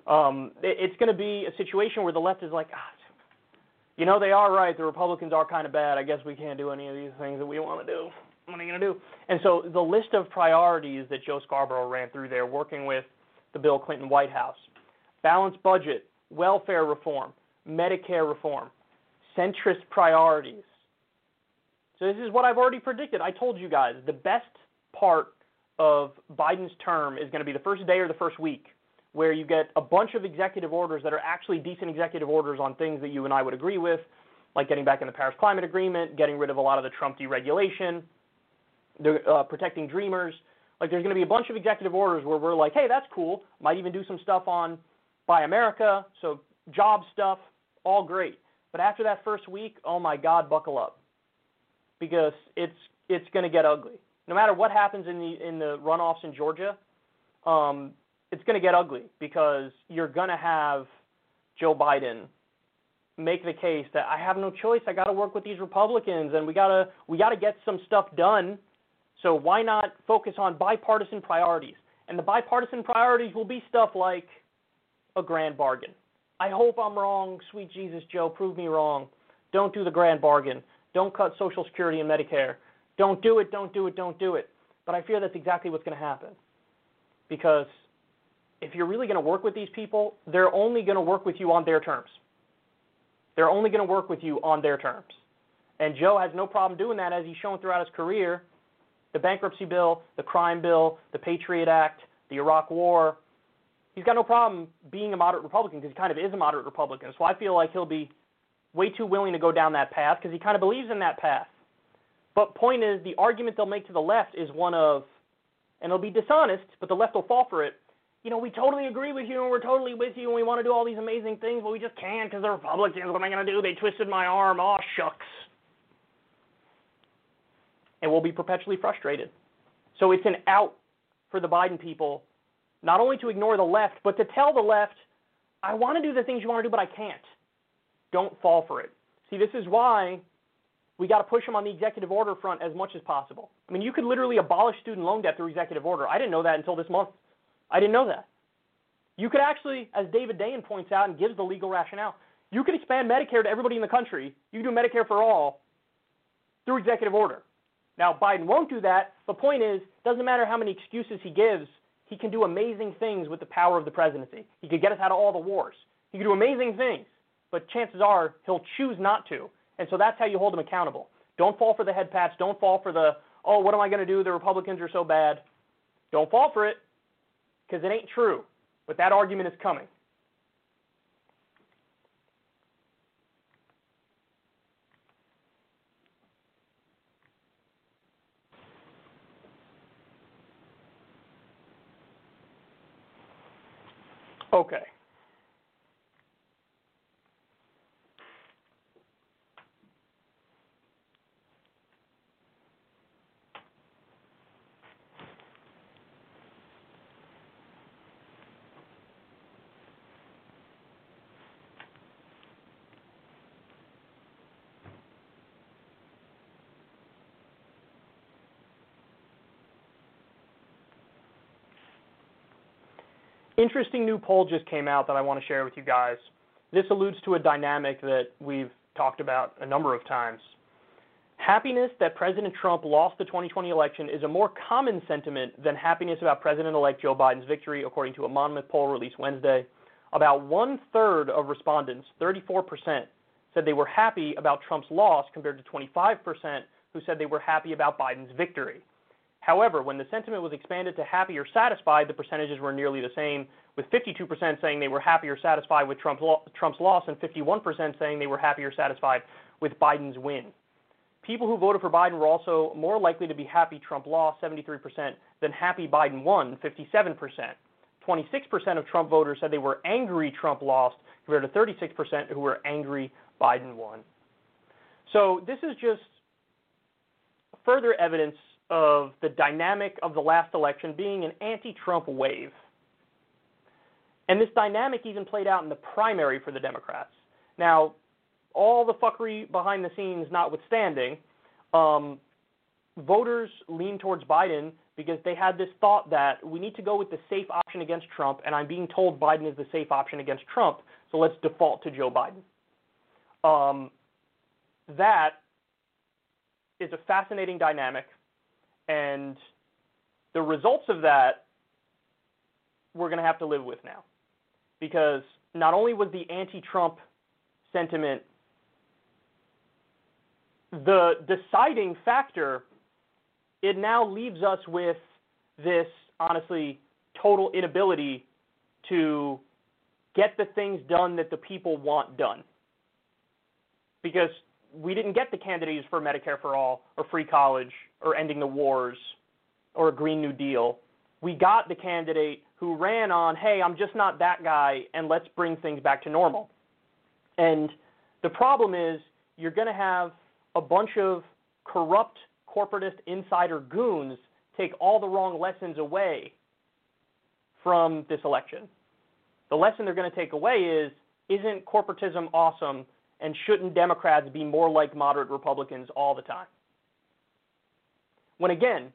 um, it, it's going to be a situation where the left is like, ah, you know, they are right. The Republicans are kind of bad. I guess we can't do any of these things that we want to do. What are you going to do? And so the list of priorities that Joe Scarborough ran through there, working with the Bill Clinton White House, balanced budget, welfare reform, Medicare reform, centrist priorities. So this is what I've already predicted. I told you guys the best part of Biden's term is going to be the first day or the first week where you get a bunch of executive orders that are actually decent executive orders on things that you and I would agree with, like getting back in the Paris Climate Agreement, getting rid of a lot of the Trump deregulation, uh, protecting dreamers. Like there's going to be a bunch of executive orders where we're like, hey, that's cool. Might even do some stuff on Buy America, so job stuff, all great. But after that first week, oh my God, buckle up, because it's it's going to get ugly. No matter what happens in the in the runoffs in Georgia, um, it's going to get ugly because you're going to have Joe Biden make the case that I have no choice. I got to work with these Republicans, and we gotta we gotta get some stuff done. So why not focus on bipartisan priorities? And the bipartisan priorities will be stuff like a grand bargain. I hope I'm wrong, sweet Jesus Joe, prove me wrong. Don't do the grand bargain. Don't cut Social Security and Medicare. Don't do it, don't do it, don't do it. But I fear that's exactly what's going to happen. Because if you're really going to work with these people, they're only going to work with you on their terms. They're only going to work with you on their terms. And Joe has no problem doing that as he's shown throughout his career. The bankruptcy bill, the crime bill, the Patriot Act, the Iraq War, he's got no problem being a moderate Republican because he kind of is a moderate Republican. So I feel like he'll be way too willing to go down that path because he kind of believes in that path. But point is, the argument they'll make to the left is one of, and it'll be dishonest, but the left will fall for it. You know, we totally agree with you and we're totally with you and we want to do all these amazing things, but we just can't because they're Republicans. What am I going to do? They twisted my arm. Oh, shucks. And we'll be perpetually frustrated. So it's an out for the Biden people not only to ignore the left, but to tell the left, I want to do the things you want to do, but I can't. Don't fall for it. See, this is why we got to push them on the executive order front as much as possible. I mean, you could literally abolish student loan debt through executive order. I didn't know that until this month. I didn't know that. You could actually, as David Dayen points out and gives the legal rationale, you could expand Medicare to everybody in the country. You can do Medicare for all through executive order. Now, Biden won't do that. The point is, doesn't matter how many excuses he gives, he can do amazing things with the power of the presidency. He could get us out of all the wars. He could do amazing things, but chances are he'll choose not to. And so that's how you hold him accountable. Don't fall for the head pats. Don't fall for the, oh, what am I going to do? The Republicans are so bad. Don't fall for it because it ain't true. But that argument is coming. Okay. Interesting new poll just came out that I want to share with you guys. This alludes to a dynamic that we've talked about a number of times. Happiness that President Trump lost the 2020 election is a more common sentiment than happiness about President elect Joe Biden's victory, according to a Monmouth poll released Wednesday. About one third of respondents, 34%, said they were happy about Trump's loss compared to 25% who said they were happy about Biden's victory. However, when the sentiment was expanded to happy or satisfied, the percentages were nearly the same, with 52% saying they were happy or satisfied with Trump's, lo- Trump's loss and 51% saying they were happy or satisfied with Biden's win. People who voted for Biden were also more likely to be happy Trump lost, 73%, than happy Biden won, 57%. 26% of Trump voters said they were angry Trump lost, compared to 36% who were angry Biden won. So this is just further evidence of the dynamic of the last election being an anti-Trump wave. And this dynamic even played out in the primary for the Democrats. Now, all the fuckery behind the scenes notwithstanding, um, voters lean towards Biden because they had this thought that we need to go with the safe option against Trump, and I'm being told Biden is the safe option against Trump, so let's default to Joe Biden. Um, that is a fascinating dynamic, and the results of that we're going to have to live with now. Because not only was the anti Trump sentiment the deciding factor, it now leaves us with this honestly total inability to get the things done that the people want done. Because we didn't get the candidates for Medicare for all or free college or ending the wars or a Green New Deal. We got the candidate who ran on, hey, I'm just not that guy, and let's bring things back to normal. And the problem is, you're going to have a bunch of corrupt corporatist insider goons take all the wrong lessons away from this election. The lesson they're going to take away is isn't corporatism awesome and shouldn't Democrats be more like moderate Republicans all the time? When again,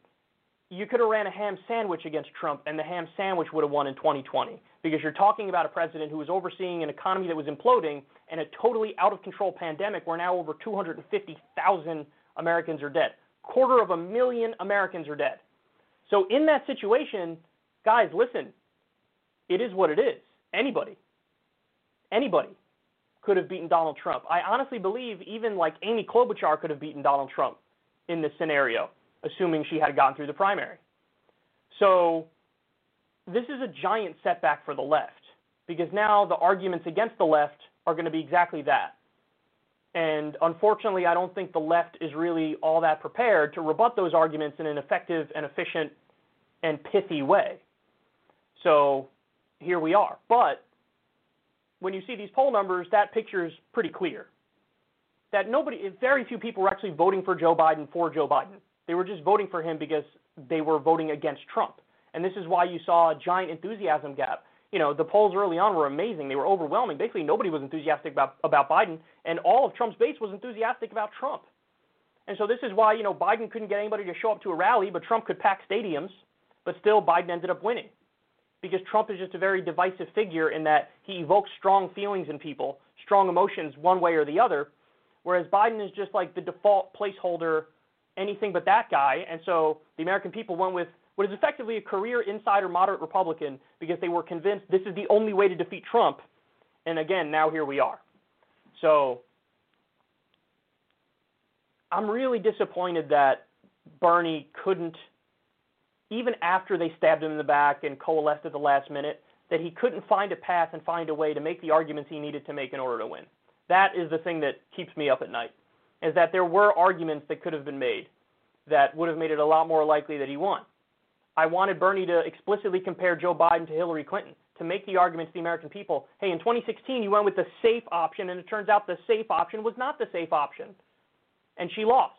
you could have ran a ham sandwich against Trump and the ham sandwich would have won in 2020 because you're talking about a president who was overseeing an economy that was imploding and a totally out of control pandemic where now over 250,000 Americans are dead. Quarter of a million Americans are dead. So in that situation, guys, listen, it is what it is. Anybody, anybody could have beaten Donald Trump. I honestly believe even like Amy Klobuchar could have beaten Donald Trump in this scenario assuming she had gotten through the primary. So this is a giant setback for the left because now the arguments against the left are going to be exactly that. And unfortunately, I don't think the left is really all that prepared to rebut those arguments in an effective and efficient and pithy way. So here we are. But when you see these poll numbers, that picture is pretty clear. That nobody, very few people were actually voting for Joe Biden for Joe Biden. They were just voting for him because they were voting against Trump. And this is why you saw a giant enthusiasm gap. You know, the polls early on were amazing. They were overwhelming. Basically, nobody was enthusiastic about, about Biden, and all of Trump's base was enthusiastic about Trump. And so this is why, you know, Biden couldn't get anybody to show up to a rally, but Trump could pack stadiums, but still Biden ended up winning. Because Trump is just a very divisive figure in that he evokes strong feelings in people, strong emotions one way or the other, whereas Biden is just like the default placeholder anything but that guy. And so the American people went with what is effectively a career insider moderate Republican because they were convinced this is the only way to defeat Trump. And again, now here we are. So I'm really disappointed that Bernie couldn't, even after they stabbed him in the back and coalesced at the last minute, that he couldn't find a path and find a way to make the arguments he needed to make in order to win. That is the thing that keeps me up at night is that there were arguments that could have been made that would have made it a lot more likely that he won. I wanted Bernie to explicitly compare Joe Biden to Hillary Clinton, to make the argument to the American people hey, in 2016, you went with the safe option, and it turns out the safe option was not the safe option. And she lost.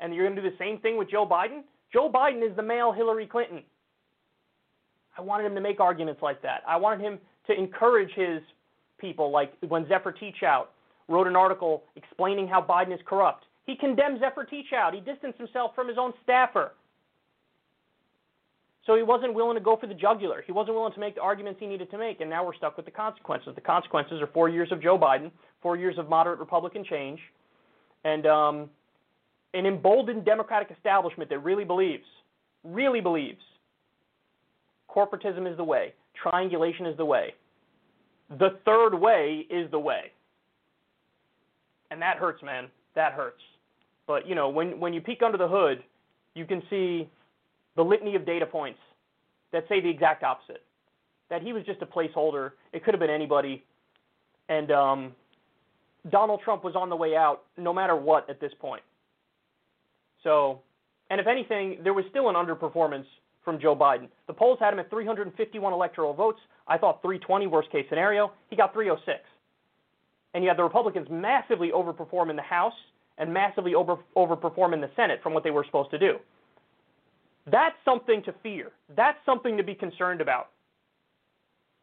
And you're going to do the same thing with Joe Biden? Joe Biden is the male Hillary Clinton. I wanted him to make arguments like that. I wanted him to encourage his people, like when Zephyr Teachout wrote an article explaining how Biden is corrupt. He condemned Zephyr Teachout. He distanced himself from his own staffer. So he wasn't willing to go for the jugular. He wasn't willing to make the arguments he needed to make, and now we're stuck with the consequences. The consequences are four years of Joe Biden, four years of moderate Republican change, and um, an emboldened Democratic establishment that really believes, really believes, corporatism is the way, triangulation is the way. The third way is the way. And that hurts, man. That hurts. But, you know, when, when you peek under the hood, you can see the litany of data points that say the exact opposite. That he was just a placeholder. It could have been anybody. And um, Donald Trump was on the way out no matter what at this point. So, and if anything, there was still an underperformance from Joe Biden. The polls had him at 351 electoral votes. I thought 320 worst case scenario. He got 306. And you had the Republicans massively overperform in the House and massively over, overperform in the Senate from what they were supposed to do. That's something to fear. That's something to be concerned about.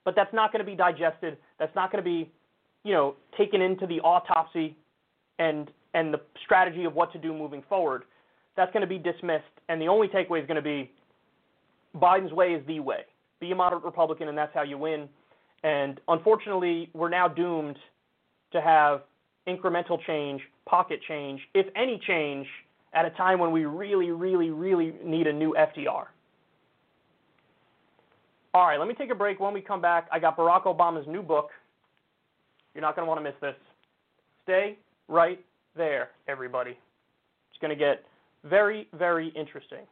But that's not going to be digested. That's not going to be, you know, taken into the autopsy and and the strategy of what to do moving forward. That's going to be dismissed, and the only takeaway is going to be Biden's way is the way. Be a moderate Republican, and that's how you win. And unfortunately, we're now doomed to have incremental change, pocket change, if any change, at a time when we really, really, really need a new FDR. All right, let me take a break. When we come back, I got Barack Obama's new book. You're not going to want to miss this. Stay right there, everybody. It's going to get very, very interesting.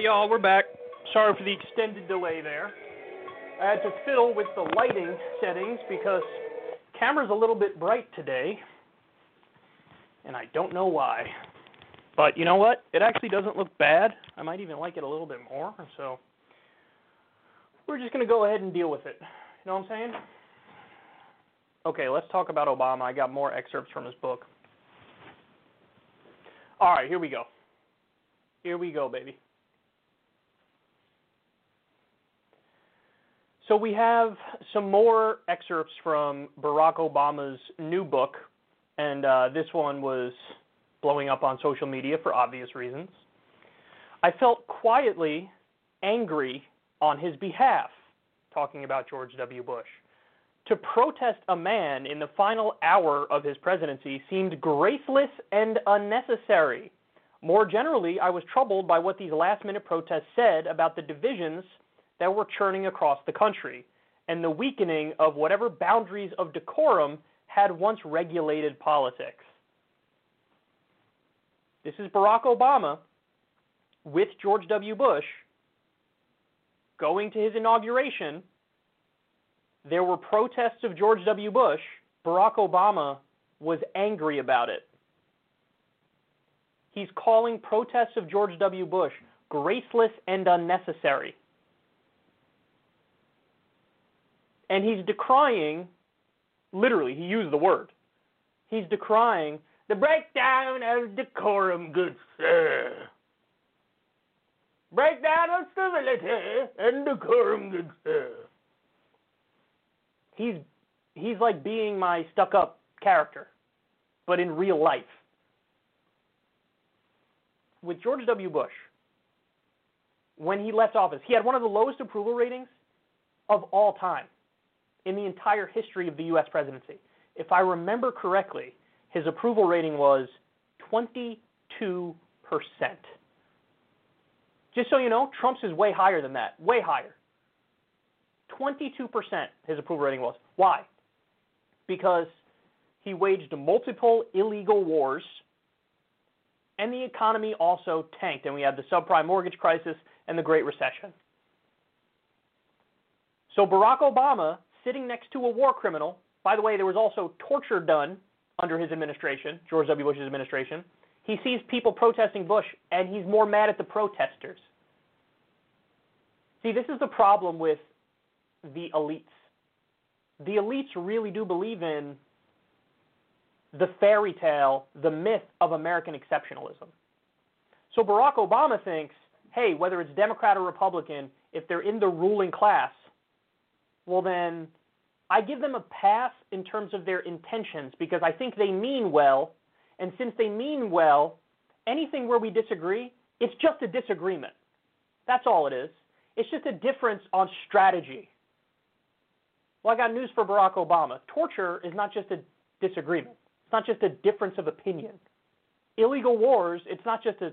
Right, y'all, we're back. Sorry for the extended delay there. I had to fiddle with the lighting settings because camera's a little bit bright today, and I don't know why. But you know what? It actually doesn't look bad. I might even like it a little bit more. So we're just to go ahead and deal with it. You know what I'm saying? Okay, let's talk about Obama. I got more excerpts from his book. All right, here we go. Here we go, baby. So we have some more excerpts from Barack Obama's new book, and uh, this one was blowing up on social media for obvious reasons. I felt quietly angry on his behalf, talking about George W. Bush. To protest a man in the final hour of his presidency seemed graceless and unnecessary. More generally, I was troubled by what these last minute protests said about the divisions that were churning across the country and the weakening of whatever boundaries of decorum had once regulated politics. This is Barack Obama with George W. Bush going to his inauguration. There were protests of George W. Bush. Barack Obama was angry about it. He's calling protests of George W. Bush graceless and unnecessary. And he's decrying, literally, he used the word. He's decrying the breakdown of decorum, good sir. Breakdown of civility and decorum, good sir. He's he's like being my stuck-up character, but in real life. With George W. Bush, when he left office, he had one of the lowest approval ratings of all time in the entire history of the U.S. presidency. If I remember correctly, his approval rating was 22%. Just so you know, Trump's is way higher than that, way higher. 22% his approval rating was. Why? Because he waged multiple illegal wars, and the economy also tanked, and we had the subprime mortgage crisis and the Great Recession. So Barack Obama sitting next to a war criminal. By the way, there was also torture done under his administration, George W. Bush's administration. He sees people protesting Bush, and he's more mad at the protesters. See, this is the problem with the elites. The elites really do believe in the fairy tale, the myth of American exceptionalism. So Barack Obama thinks, hey, whether it's Democrat or Republican, if they're in the ruling class, well, then I give them a pass in terms of their intentions because I think they mean well. And since they mean well, anything where we disagree, it's just a disagreement. That's all it is. It's just a difference on strategy. Well, I got news for Barack Obama. Torture is not just a disagreement. It's not just a difference of opinion. Illegal wars, it's not just a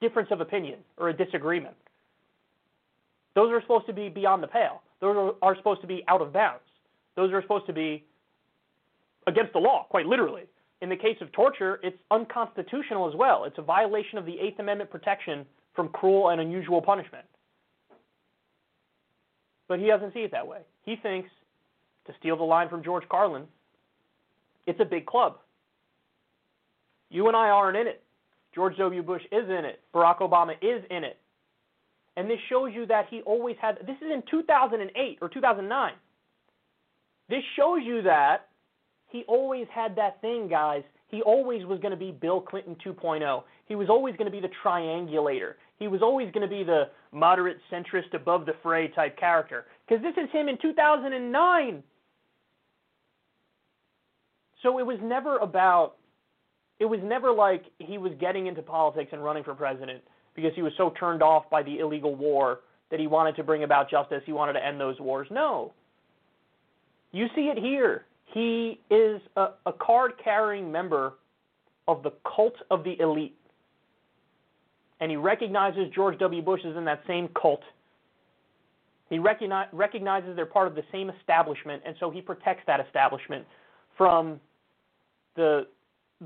difference of opinion or a disagreement. Those are supposed to be beyond the pale. Those are, supposed to be out of bounds. Those are supposed to be against the law, quite literally. In the case of torture, it's unconstitutional as well. It's a violation of the Eighth Amendment protection from cruel and unusual punishment. But he doesn't see it that way. He thinks, to steal the line from George Carlin, it's a big club. You and I aren't in it. George W. Bush is in it. Barack Obama is in it. And this shows you that he always had, this is in 2008 or 2009. This shows you that he always had that thing, guys. He always was going to be Bill Clinton 2.0. He was always going to be the triangulator. He was always going to be the moderate centrist above the fray type character. Because this is him in 2009. So it was never about, it was never like he was getting into politics and running for president because he was so turned off by the illegal war that he wanted to bring about justice. He wanted to end those wars. No. You see it here. He is a, a card carrying member of the cult of the elite. And he recognizes George W. Bush is in that same cult. He recognize, recognizes they're part of the same establishment, and so he protects that establishment from the,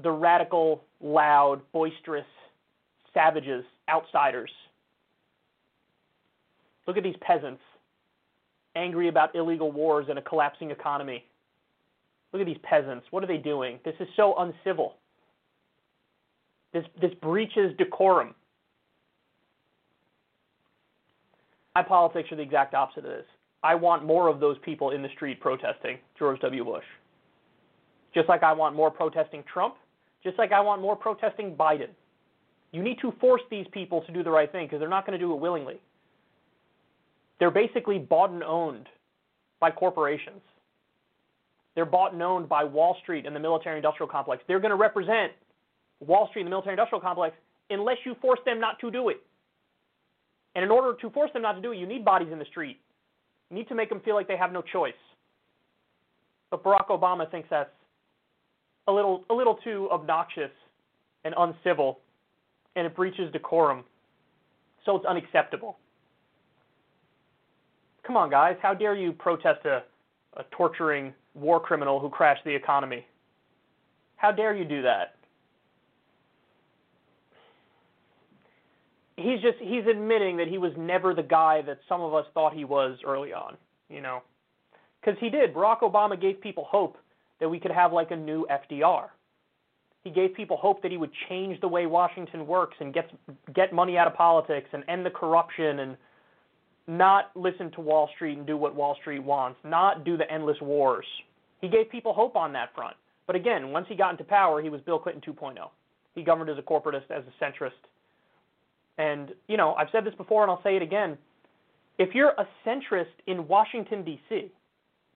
the radical, loud, boisterous savages, outsiders Look at these peasants angry about illegal wars and a collapsing economy. Look at these peasants. What are they doing? This is so uncivil. This, this breaches decorum. My politics are the exact opposite of this. I want more of those people in the street protesting George W. Bush. Just like I want more protesting Trump, just like I want more protesting Biden. You need to force these people to do the right thing because they're not going to do it willingly. They're basically bought and owned by corporations. They're bought and owned by Wall Street and the military industrial complex. They're going to represent Wall Street and the military industrial complex unless you force them not to do it. And in order to force them not to do it, you need bodies in the street. You need to make them feel like they have no choice. But Barack Obama thinks that's a little a little too obnoxious and uncivil and it breaches decorum. So it's unacceptable. Come on, guys. How dare you protest a, a torturing war criminal who crashed the economy? How dare you do that? He's just he's admitting that he was never the guy that some of us thought he was early on, you know. Cuz he did. Barack Obama gave people hope that we could have like a new FDR. He gave people hope that he would change the way Washington works and get get money out of politics and end the corruption and not listen to Wall Street and do what Wall Street wants, not do the endless wars. He gave people hope on that front. But again, once he got into power, he was Bill Clinton 2.0. He governed as a corporatist, as a centrist. And, you know, I've said this before and I'll say it again. If you're a centrist in Washington, D.C.,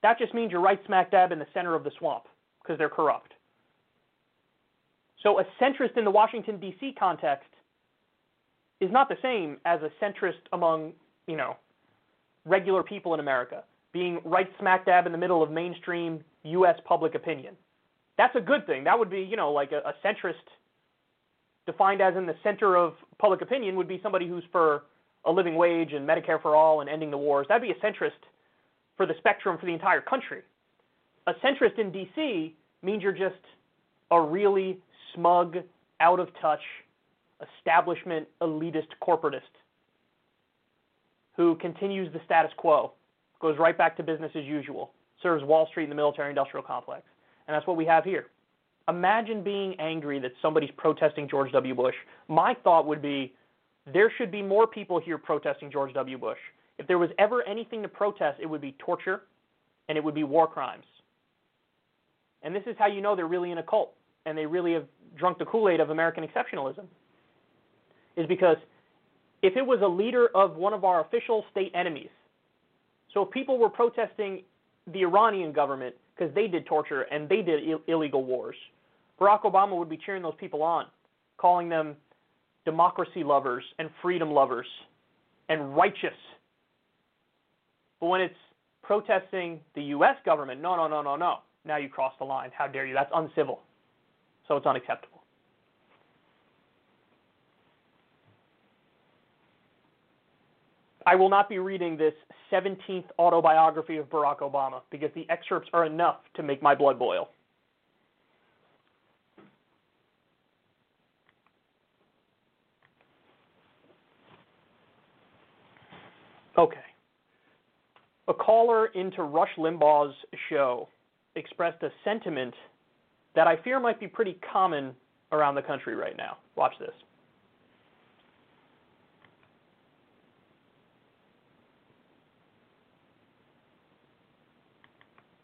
that just means you're right smack dab in the center of the swamp because they're corrupt. So a centrist in the Washington, D.C. context is not the same as a centrist among, you know, regular people in America, being right smack dab in the middle of mainstream U.S. public opinion. That's a good thing. That would be, you know, like a, a centrist defined as in the center of public opinion would be somebody who's for a living wage and Medicare for all and ending the wars. That'd be a centrist for the spectrum for the entire country. A centrist in D.C. means you're just a really smug, out of touch, establishment, elitist corporatist who continues the status quo, goes right back to business as usual, serves Wall Street and the military industrial complex. And that's what we have here. Imagine being angry that somebody's protesting George W. Bush. My thought would be there should be more people here protesting George W. Bush. If there was ever anything to protest, it would be torture and it would be war crimes. And this is how you know they're really in a cult and they really have drunk the Kool Aid of American exceptionalism. Is because if it was a leader of one of our official state enemies, so if people were protesting the Iranian government because they did torture and they did Ill- illegal wars, Barack Obama would be cheering those people on, calling them democracy lovers and freedom lovers and righteous. But when it's protesting the U.S. government, no, no, no, no, no. Now you cross the line. How dare you? That's uncivil. So it's unacceptable. I will not be reading this 17th autobiography of Barack Obama because the excerpts are enough to make my blood boil. Okay. A caller into Rush Limbaugh's show expressed a sentiment that I fear might be pretty common around the country right now. Watch this.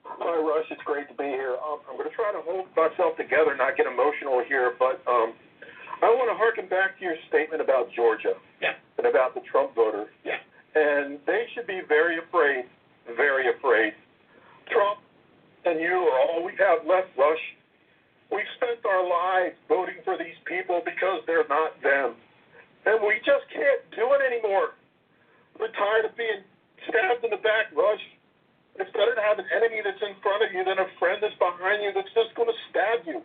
Hi, Rush. It's great to be here. Um, I'm going to try to hold myself together, not get emotional here, but um, I want to harken back to your statement about Georgia Yeah. and about the Trump voter. Yeah. And they should be very afraid, very afraid. Trump and you are all we have left, Rush. We've spent our lives voting for these people because they're not them. And we just can't do it anymore. We're tired of being stabbed in the back, Rush. It's better to have an enemy that's in front of you than a friend that's behind you that's just going to stab you.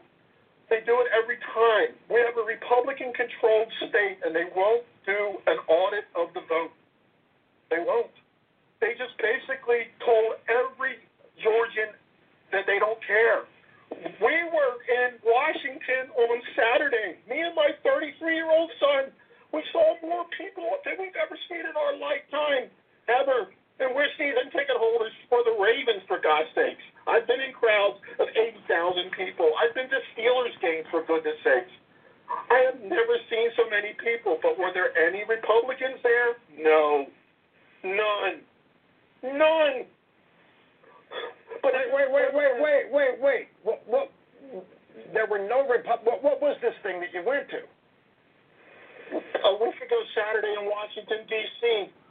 They do it every time. We have a Republican controlled state, and they won't do an audit of the vote. They won't. They just basically told every Georgian that they don't care. We were in Washington on Saturday. Me and my 33 year old son, we saw more people than we've ever seen in our lifetime, ever. And we're season ticket holders for the Ravens, for God's sakes. I've been in crowds of 80,000 people. I've been to Steelers games, for goodness sakes. I have never seen so many people, but were there any Republicans there? No. None. None. But wait, wait, wait, wait, wait, wait, wait. What, what, there were no Repub. What, what was this thing that you went to? A week ago Saturday in Washington, D.C.,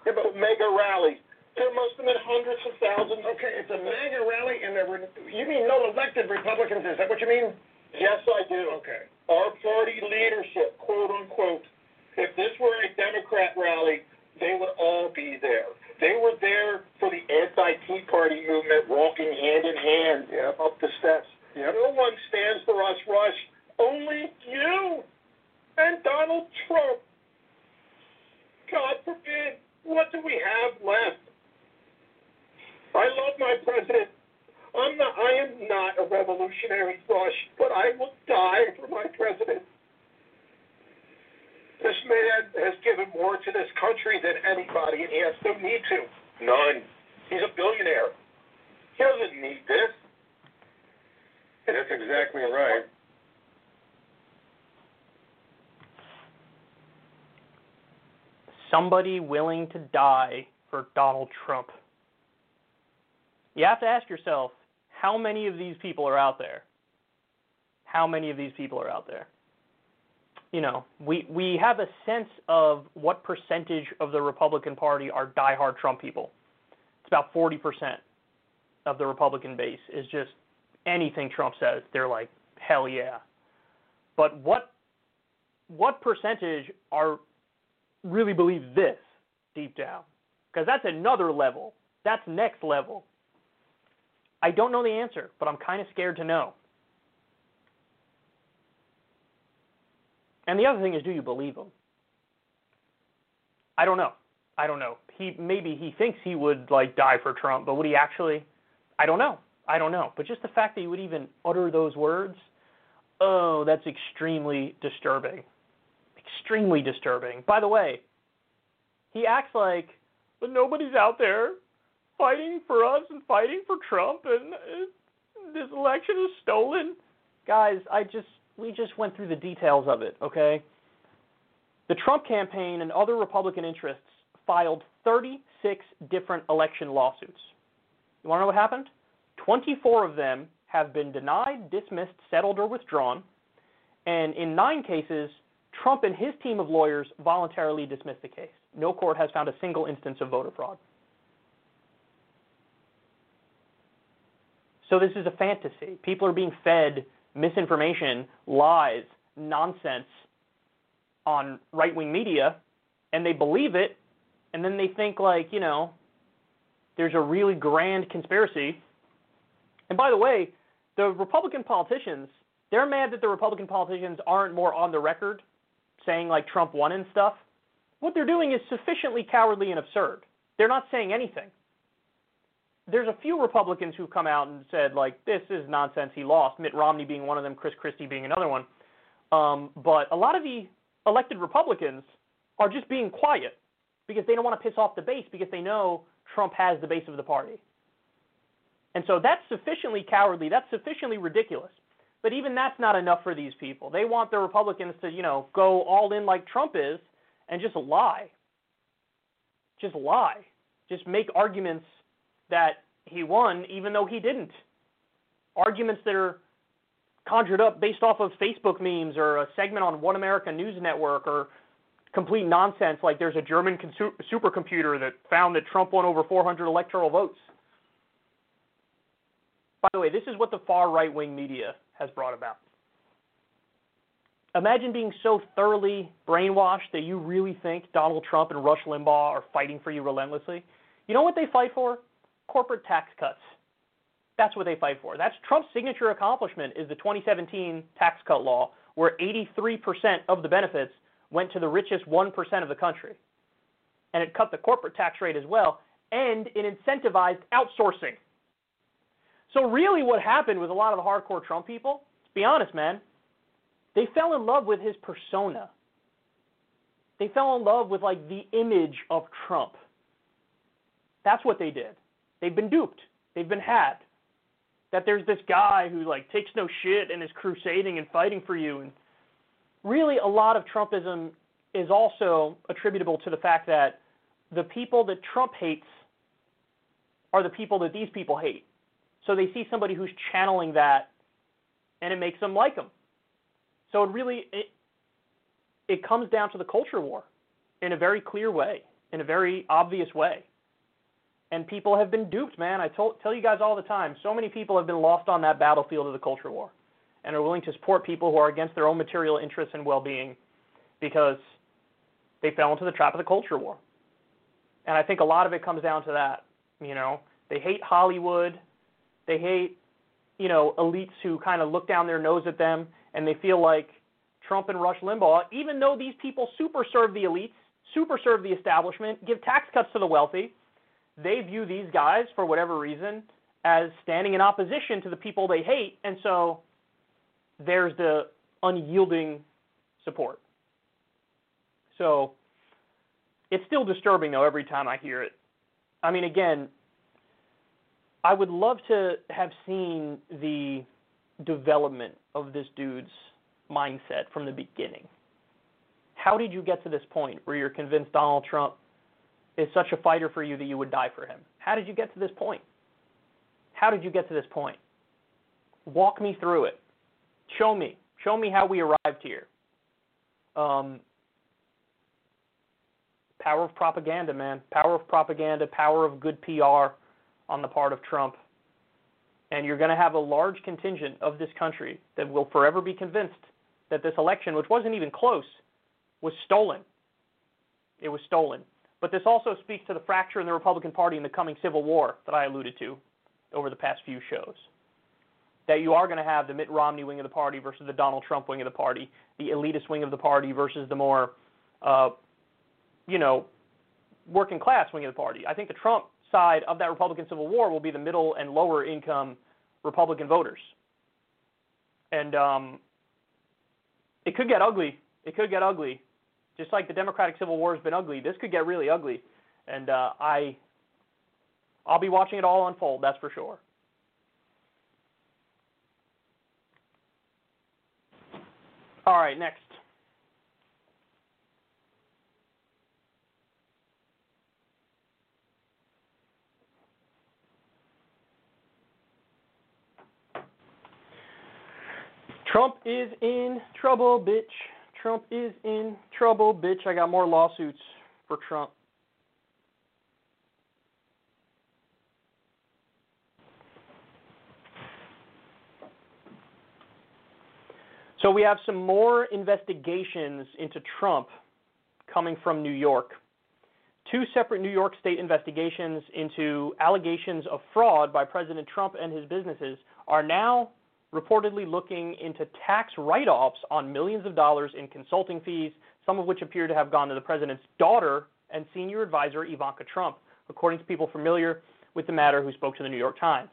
yeah, but MAGA rally. There must have been hundreds of thousands. Okay, it's a MAGA rally, and there were. You mean no elected Republicans? Is that what you mean? Yes, I do. Okay. Our party leadership, quote unquote, if this were a Democrat rally, they would all be there. They were there for the anti-Tea Party movement, walking hand in hand Yep. up the steps. Yep. No one stands for us, Rush. Only you and Donald Trump. God forbid. What do we have left? I love my president. I'm not. I am not a revolutionary, Rush, but I will die for my president. This man has given more to this country than anybody, and he has no need to. None. He's a billionaire. He doesn't need this. And that's exactly right. Somebody willing to die for Donald Trump. You have to ask yourself, how many of these people are out there? How many of these people are out there? You know, we we have a sense of what percentage of the Republican Party are diehard Trump people. It's about 40% of the Republican base is just anything Trump says, they're like, hell yeah. But what what percentage are really believe this deep down? Because that's another level. That's next level. I don't know the answer, but I'm kind of scared to know. And the other thing is, do you believe him? I don't know. I don't know. He maybe he thinks he would like die for Trump, but would he actually? I don't know. I don't know. But just the fact that he would even utter those words, oh, that's extremely disturbing. Extremely disturbing. By the way, he acts like, but nobody's out there fighting for us and fighting for Trump, and this election is stolen. Guys, I just we just went through the details of it, okay? The Trump campaign and other Republican interests filed 36 different election lawsuits. You want to know what happened? 24 of them have been denied, dismissed, settled, or withdrawn. And in nine cases, Trump and his team of lawyers voluntarily dismissed the case. No court has found a single instance of voter fraud. So this is a fantasy. People are being fed misinformation, lies, nonsense on right wing media, and they believe it, and then they think, like, you know, there's a really grand conspiracy. And by the way, the Republican politicians, they're mad that the Republican politicians aren't more on the record saying, like, Trump won and stuff. What they're doing is sufficiently cowardly and absurd. They're not saying anything there's a few Republicans who've come out and said like this is nonsense. He lost. Mitt Romney being one of them, Chris Christie being another one. Um, but a lot of the elected Republicans are just being quiet because they don't want to piss off the base because they know Trump has the base of the party. And so that's sufficiently cowardly. That's sufficiently ridiculous. But even that's not enough for these people. They want the Republicans to, you know, go all in like Trump is and just lie. Just lie. Just make arguments that he won even though he didn't. Arguments that are conjured up based off of Facebook memes or a segment on One America News Network or complete nonsense like there's a German consu- supercomputer that found that Trump won over 400 electoral votes. By the way, this is what the far right wing media has brought about. Imagine being so thoroughly brainwashed that you really think Donald Trump and Rush Limbaugh are fighting for you relentlessly. You know what they fight for? Corporate tax cuts. That's what they fight for. That's Trump's signature accomplishment is the 2017 tax cut law where 83% of the benefits went to the richest 1% of the country. And it cut the corporate tax rate as well and it incentivized outsourcing. So really what happened with a lot of the hardcore Trump people, to be honest, man, they fell in love with his persona. They fell in love with like the image of Trump. That's what they did. They've been duped. They've been had. that there's this guy who like takes no shit and is crusading and fighting for you and really a lot of Trumpism is also attributable to the fact that the people that Trump hates are the people that these people hate. So they see somebody who's channeling that and it makes them like him. So it really it, it comes down to the culture war in a very clear way, in a very obvious way. And people have been duped, man. I told, tell you guys all the time. So many people have been lost on that battlefield of the culture war and are willing to support people who are against their own material interests and well being because they fell into the trap of the culture war. And I think a lot of it comes down to that. You know, they hate Hollywood, they hate, you know, elites who kind of look down their nose at them and they feel like Trump and Rush Limbaugh, even though these people super serve the elites, super serve the establishment, give tax cuts to the wealthy, they view these guys, for whatever reason, as standing in opposition to the people they hate, and so there's the unyielding support. So it's still disturbing, though, every time I hear it. I mean, again, I would love to have seen the development of this dude's mindset from the beginning. How did you get to this point where you're convinced Donald Trump is such a fighter for you that you would die for him? How did you get to this point? How did you get to this point? Walk me through it. Show me. Show me how we arrived here. Um, power of propaganda, man. Power of propaganda, power of good PR on the part of Trump. And you're going to have a large contingent of this country that will forever be convinced that this election, which wasn't even close, was stolen. It was stolen. But this also speaks to the fracture in the Republican Party in the coming civil war that I alluded to over the past few shows. That you are going to have the Mitt Romney wing of the party versus the Donald Trump wing of the party, the elitist wing of the party versus the more, uh, you know, working class wing of the party. I think the Trump side of that Republican Civil War will be the middle and lower income Republican voters. And um, it could get ugly. It could get ugly. Just like the Democratic Civil War has been ugly, this could get really ugly. And uh, I, I'll be watching it all unfold. That's for sure. All right, next. Trump is in trouble, bitch. Trump is in trouble, bitch. I got more lawsuits for Trump. So we have some more investigations into Trump coming from New York. Two separate New York state investigations into allegations of fraud by President Trump and his businesses are now reportedly looking into tax write offs on millions of dollars in consulting fees, some of which appear to have gone to the president's daughter and senior advisor, Ivanka Trump, according to people familiar with the matter who spoke to the New York Times.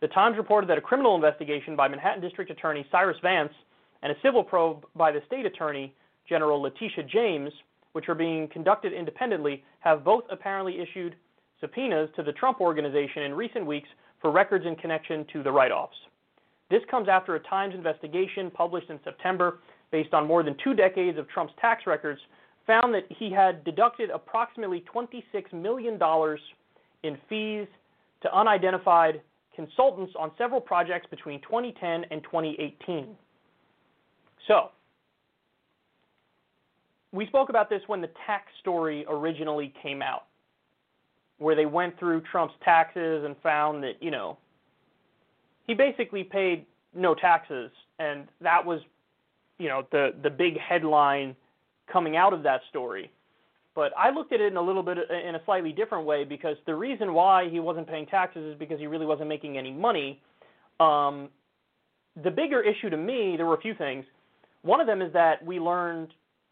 The Times reported that a criminal investigation by Manhattan District Attorney Cyrus Vance and a civil probe by the state attorney General Letitia James, which are being conducted independently, have both apparently issued subpoenas to the Trump organization in recent weeks for records in connection to the write offs. This comes after a Times investigation published in September, based on more than two decades of Trump's tax records, found that he had deducted approximately $26 million in fees to unidentified consultants on several projects between 2010 and 2018. So, we spoke about this when the tax story originally came out, where they went through Trump's taxes and found that, you know, he basically paid no taxes, and that was, you know, the the big headline coming out of that story. But I looked at it in a little bit in a slightly different way because the reason why he wasn't paying taxes is because he really wasn't making any money. Um, the bigger issue to me, there were a few things. One of them is that we learned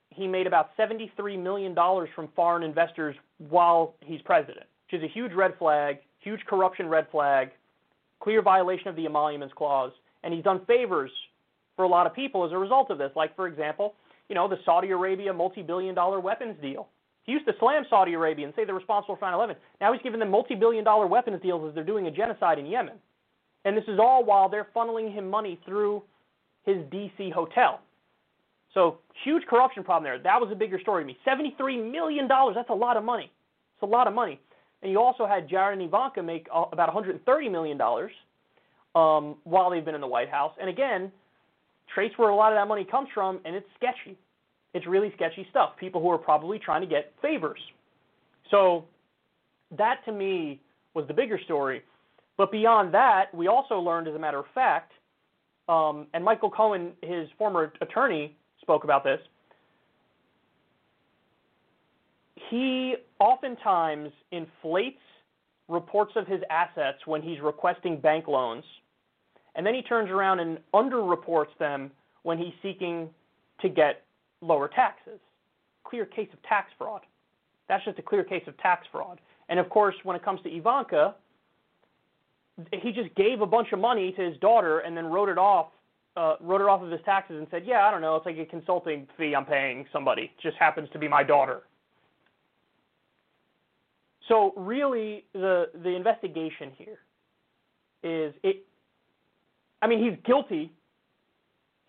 he made about $73 million from foreign investors while he's president, which is a huge red flag, huge corruption red flag clear violation of the emoluments clause, and he's done favors for a lot of people as a result of this. Like, for example, you know, the Saudi Arabia multi-billion dollar weapons deal. He used to slam Saudi Arabia and say they're responsible for 9/11. Now he's giving them multi-billion dollar weapons deals as they're doing a genocide in Yemen. And this is all while they're funneling him money through his DC hotel. So huge corruption problem there. That was a bigger story to me. $73 million, that's a lot of money. It's a lot of money. And you also had Jared and Ivanka make uh, about $130 million um, while they've been in the White House. And again, trace where a lot of that money comes from, and it's sketchy. It's really sketchy stuff. People who are probably trying to get favors. So that to me was the bigger story. But beyond that, we also learned, as a matter of fact, um, and Michael Cohen, his former attorney, spoke about this. He oftentimes inflates reports of his assets when he's requesting bank loans, and then he turns around and underreports them when he's seeking to get lower taxes. Clear case of tax fraud. That's just a clear case of tax fraud. And of course, when it comes to Ivanka, he just gave a bunch of money to his daughter and then wrote it off, uh, wrote it off of his taxes and said, "Yeah, I don't know, it's like a consulting fee I'm paying somebody. It just happens to be my daughter." So really, the the investigation here is it. I mean, he's guilty.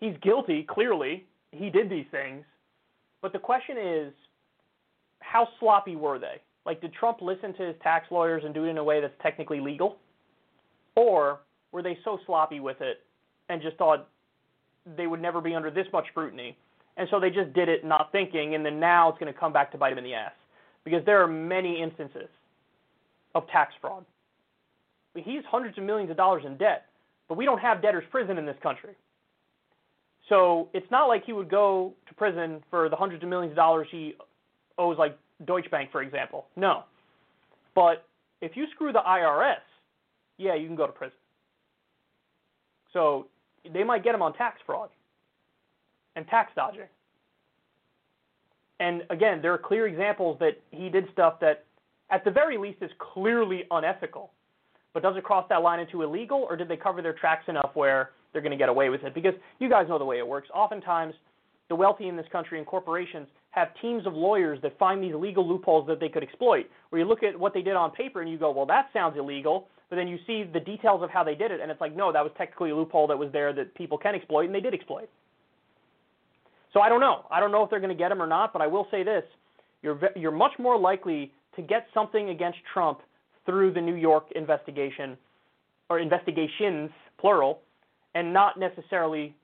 He's guilty. Clearly, he did these things. But the question is, how sloppy were they? Like, did Trump listen to his tax lawyers and do it in a way that's technically legal? Or were they so sloppy with it and just thought they would never be under this much scrutiny? And so they just did it not thinking, and then now it's going to come back to bite them in the ass. Because there are many instances of tax fraud. He's hundreds of millions of dollars in debt, but we don't have debtor's prison in this country. So it's not like he would go to prison for the hundreds of millions of dollars he owes, like Deutsche Bank, for example. No. But if you screw the IRS, yeah, you can go to prison. So they might get him on tax fraud and tax dodging. And again, there are clear examples that he did stuff that, at the very least, is clearly unethical. But does it cross that line into illegal, or did they cover their tracks enough where they're going to get away with it? Because you guys know the way it works. Oftentimes, the wealthy in this country and corporations have teams of lawyers that find these legal loopholes that they could exploit. Where you look at what they did on paper and you go, well, that sounds illegal, but then you see the details of how they did it, and it's like, no, that was technically a loophole that was there that people can exploit, and they did exploit. So I don't know. I don't know if they're going to get him or not, but I will say this: you're you're much more likely to get something against Trump through the New York investigation or investigations plural, and not necessarily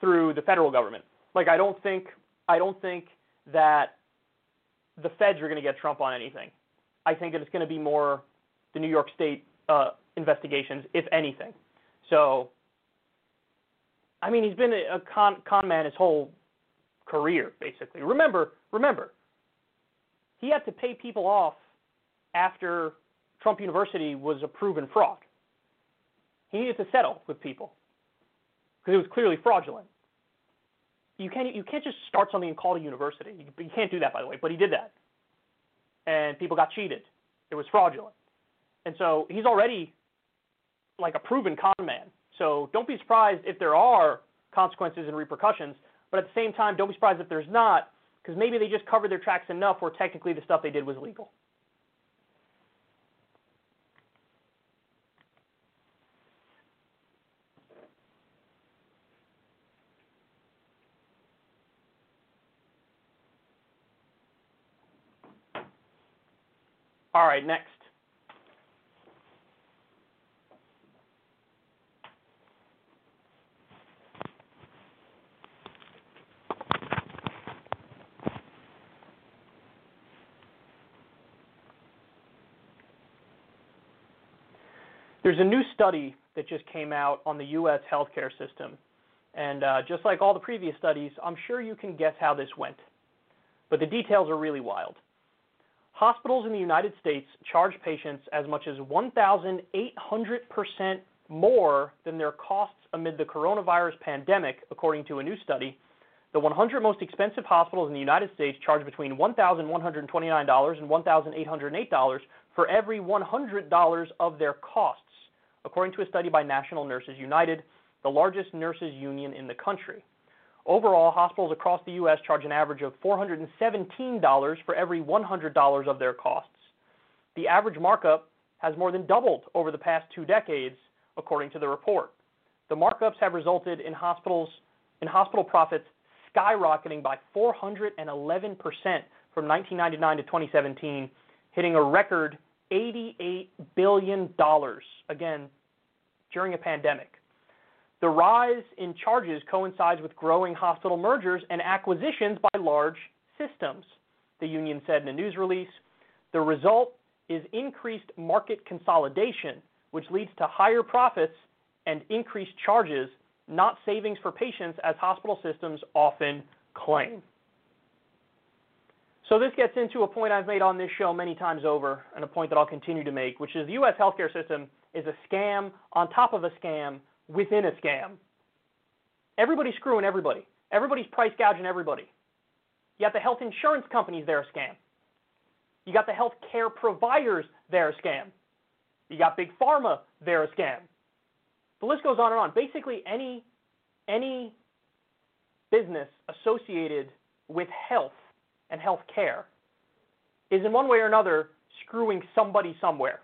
through the federal government. Like I don't think I don't think that the feds are going to get Trump on anything. I think that it's going to be more the New York State uh, investigations, if anything. So, I mean, he's been a con, con man his whole career, basically. Remember, remember, he had to pay people off after Trump University was a proven fraud. He needed to settle with people because it was clearly fraudulent. You can't you can't just start something and call it a university. You, you can't do that, by the way. But he did that, and people got cheated. It was fraudulent, and so he's already like a proven con man. So don't be surprised if there are consequences and repercussions. But at the same time, don't be surprised if there's not, because maybe they just covered their tracks enough where technically the stuff they did was legal. All right, next. There's a new study that just came out on the U.S. healthcare system. And uh, just like all the previous studies, I'm sure you can guess how this went. But the details are really wild. Hospitals in the United States charge patients as much as 1,800% more than their costs amid the coronavirus pandemic, according to a new study. The 100 most expensive hospitals in the United States charge between $1,129 and $1,808 for every $100 of their costs according to a study by National Nurses United, the largest nurses union in the country. Overall, hospitals across the U.S. charge an average of $417 for every $100 of their costs. The average markup has more than doubled over the past two decades, according to the report. The markups have resulted in hospitals in hospital profits skyrocketing by 411% from 1999 to 2017, hitting a record $88 billion, again, during a pandemic. The rise in charges coincides with growing hospital mergers and acquisitions by large systems, the union said in a news release. The result is increased market consolidation, which leads to higher profits and increased charges, not savings for patients as hospital systems often claim. So this gets into a point I've made on this show many times over, and a point that I'll continue to make, which is the U.S. healthcare system is a scam on top of a scam within a scam. Everybody's screwing everybody. Everybody's price gouging everybody. You got the health insurance companies, they're a scam. You got the health care providers, they're a scam. You got big pharma, they're a scam. The list goes on and on. Basically, any any business associated with health and health care is in one way or another screwing somebody somewhere.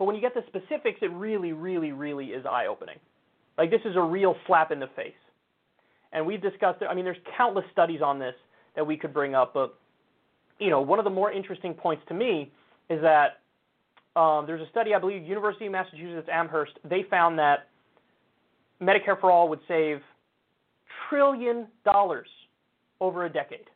But when you get the specifics, it really, really, really is eye opening. Like, this is a real slap in the face. And we've discussed it. I mean, there's countless studies on this that we could bring up. But, you know, one of the more interesting points to me is that um, there's a study, I believe, University of Massachusetts Amherst. They found that Medicare for All would save trillion dollars over a decade.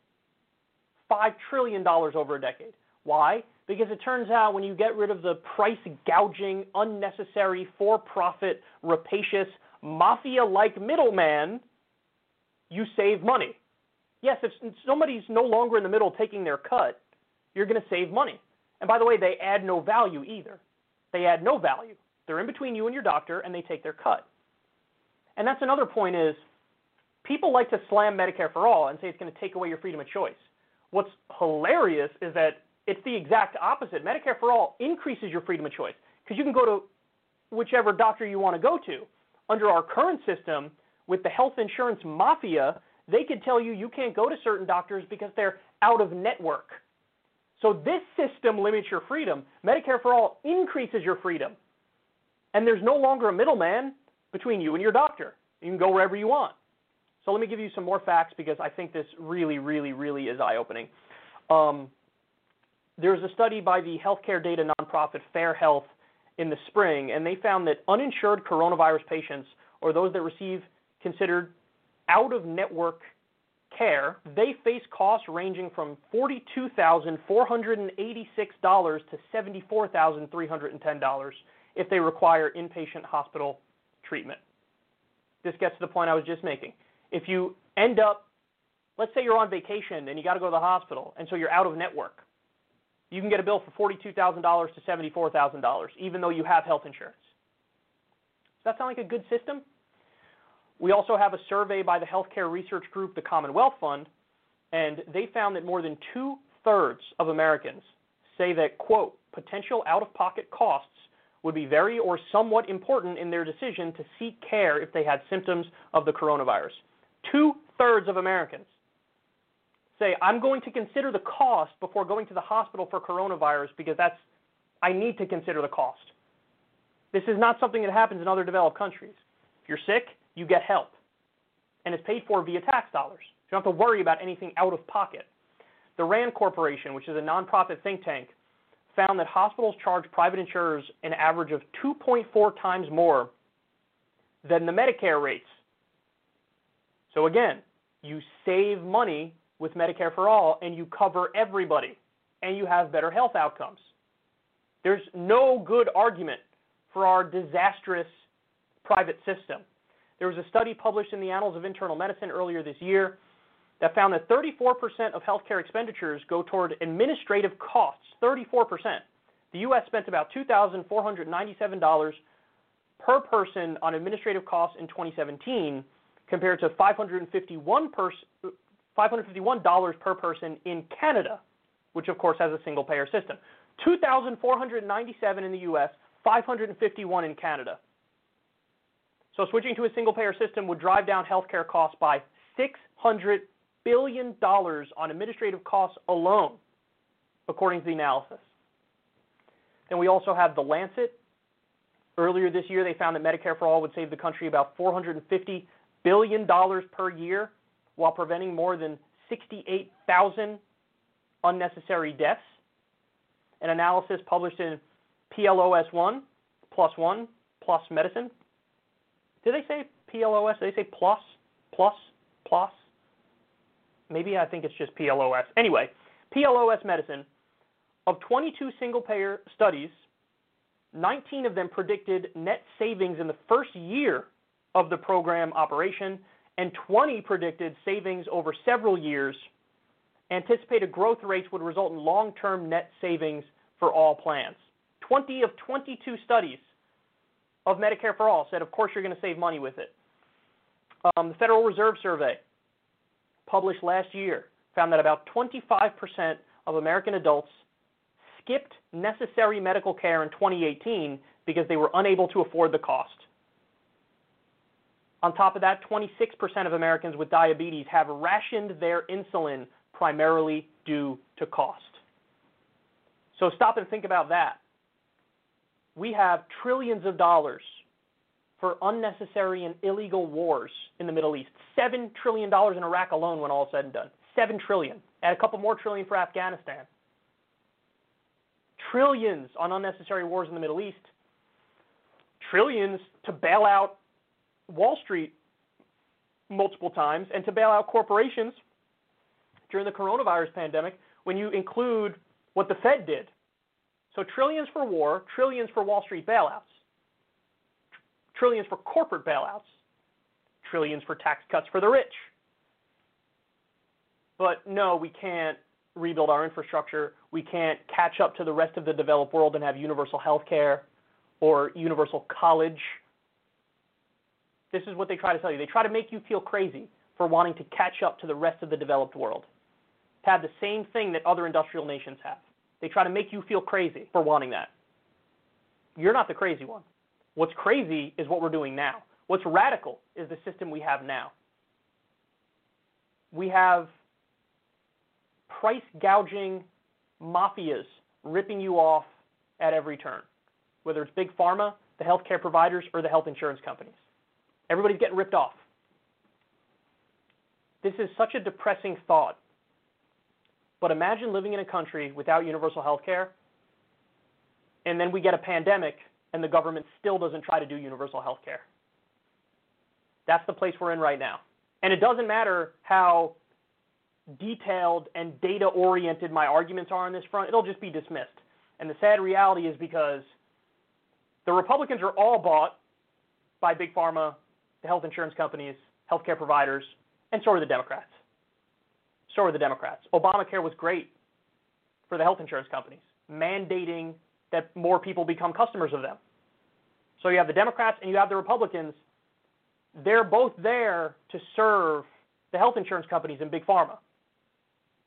Five trillion dollars over a decade. Why? Because it turns out when you get rid of the price gouging, unnecessary, for profit, rapacious, mafia like middleman, you save money. Yes, if somebody's no longer in the middle taking their cut, you're going to save money. And by the way, they add no value either. They add no value. They're in between you and your doctor and they take their cut. And that's another point is people like to slam Medicare for all and say it's going to take away your freedom of choice. What's hilarious is that it's the exact opposite. Medicare for all increases your freedom of choice because you can go to whichever doctor you want to go to. Under our current system, with the health insurance mafia, they could tell you you can't go to certain doctors because they're out of network. So this system limits your freedom. Medicare for all increases your freedom. And there's no longer a middleman between you and your doctor. You can go wherever you want. So let me give you some more facts because I think this really, really, really is eye opening. Um, there's a study by the healthcare data nonprofit Fair Health in the spring, and they found that uninsured coronavirus patients or those that receive considered out of network care, they face costs ranging from $42,486 to $74,310 if they require inpatient hospital treatment. This gets to the point I was just making. If you end up, let's say you're on vacation and you got to go to the hospital, and so you're out of network, you can get a bill for $42,000 to $74,000, even though you have health insurance. Does that sound like a good system? We also have a survey by the healthcare research group, the Commonwealth Fund, and they found that more than two thirds of Americans say that, quote, potential out of pocket costs would be very or somewhat important in their decision to seek care if they had symptoms of the coronavirus. Two thirds of Americans say, I'm going to consider the cost before going to the hospital for coronavirus because that's, I need to consider the cost. This is not something that happens in other developed countries. If you're sick, you get help. And it's paid for via tax dollars. You don't have to worry about anything out of pocket. The RAND Corporation, which is a nonprofit think tank, found that hospitals charge private insurers an average of 2.4 times more than the Medicare rates. So again, you save money with Medicare for All and you cover everybody and you have better health outcomes. There's no good argument for our disastrous private system. There was a study published in the Annals of Internal Medicine earlier this year that found that 34% of healthcare expenditures go toward administrative costs. 34%. The U.S. spent about $2,497 per person on administrative costs in 2017 compared to 551 per, $551 per person in Canada, which of course has a single payer system. 2,497 in the US, 551 in Canada. So switching to a single payer system would drive down healthcare costs by $600 billion on administrative costs alone, according to the analysis. Then we also have The Lancet, Earlier this year, they found that Medicare for All would save the country about $450 billion per year while preventing more than 68,000 unnecessary deaths. An analysis published in PLOS 1, plus 1, plus medicine. Did they say PLOS? Did they say plus, plus, plus? Maybe I think it's just PLOS. Anyway, PLOS medicine, of 22 single payer studies, 19 of them predicted net savings in the first year of the program operation, and 20 predicted savings over several years. Anticipated growth rates would result in long term net savings for all plans. 20 of 22 studies of Medicare for All said, of course, you're going to save money with it. Um, the Federal Reserve Survey, published last year, found that about 25% of American adults skipped necessary medical care in 2018 because they were unable to afford the cost. On top of that, 26% of Americans with diabetes have rationed their insulin primarily due to cost. So stop and think about that. We have trillions of dollars for unnecessary and illegal wars in the Middle East. $7 trillion in Iraq alone when all is said and done. 7 trillion. Add a couple more trillion for Afghanistan. Trillions on unnecessary wars in the Middle East. Trillions to bail out Wall Street multiple times and to bail out corporations during the coronavirus pandemic when you include what the Fed did. So trillions for war, trillions for Wall Street bailouts, trillions for corporate bailouts, trillions for tax cuts for the rich. But no, we can't rebuild our infrastructure. We can't catch up to the rest of the developed world and have universal health care or universal college this is what they try to tell you. They try to make you feel crazy for wanting to catch up to the rest of the developed world, to have the same thing that other industrial nations have. They try to make you feel crazy for wanting that. You're not the crazy one. What's crazy is what we're doing now. What's radical is the system we have now. We have price gouging mafias ripping you off at every turn, whether it's big pharma, the healthcare providers, or the health insurance companies. Everybody's getting ripped off. This is such a depressing thought. But imagine living in a country without universal health care, and then we get a pandemic, and the government still doesn't try to do universal health care. That's the place we're in right now. And it doesn't matter how detailed and data oriented my arguments are on this front, it'll just be dismissed. And the sad reality is because the Republicans are all bought by Big Pharma, the health insurance companies, healthcare providers, and so are the Democrats. So are the Democrats. Obamacare was great for the health insurance companies, mandating that more people become customers of them. So you have the Democrats and you have the Republicans. They're both there to serve the health insurance companies and Big Pharma.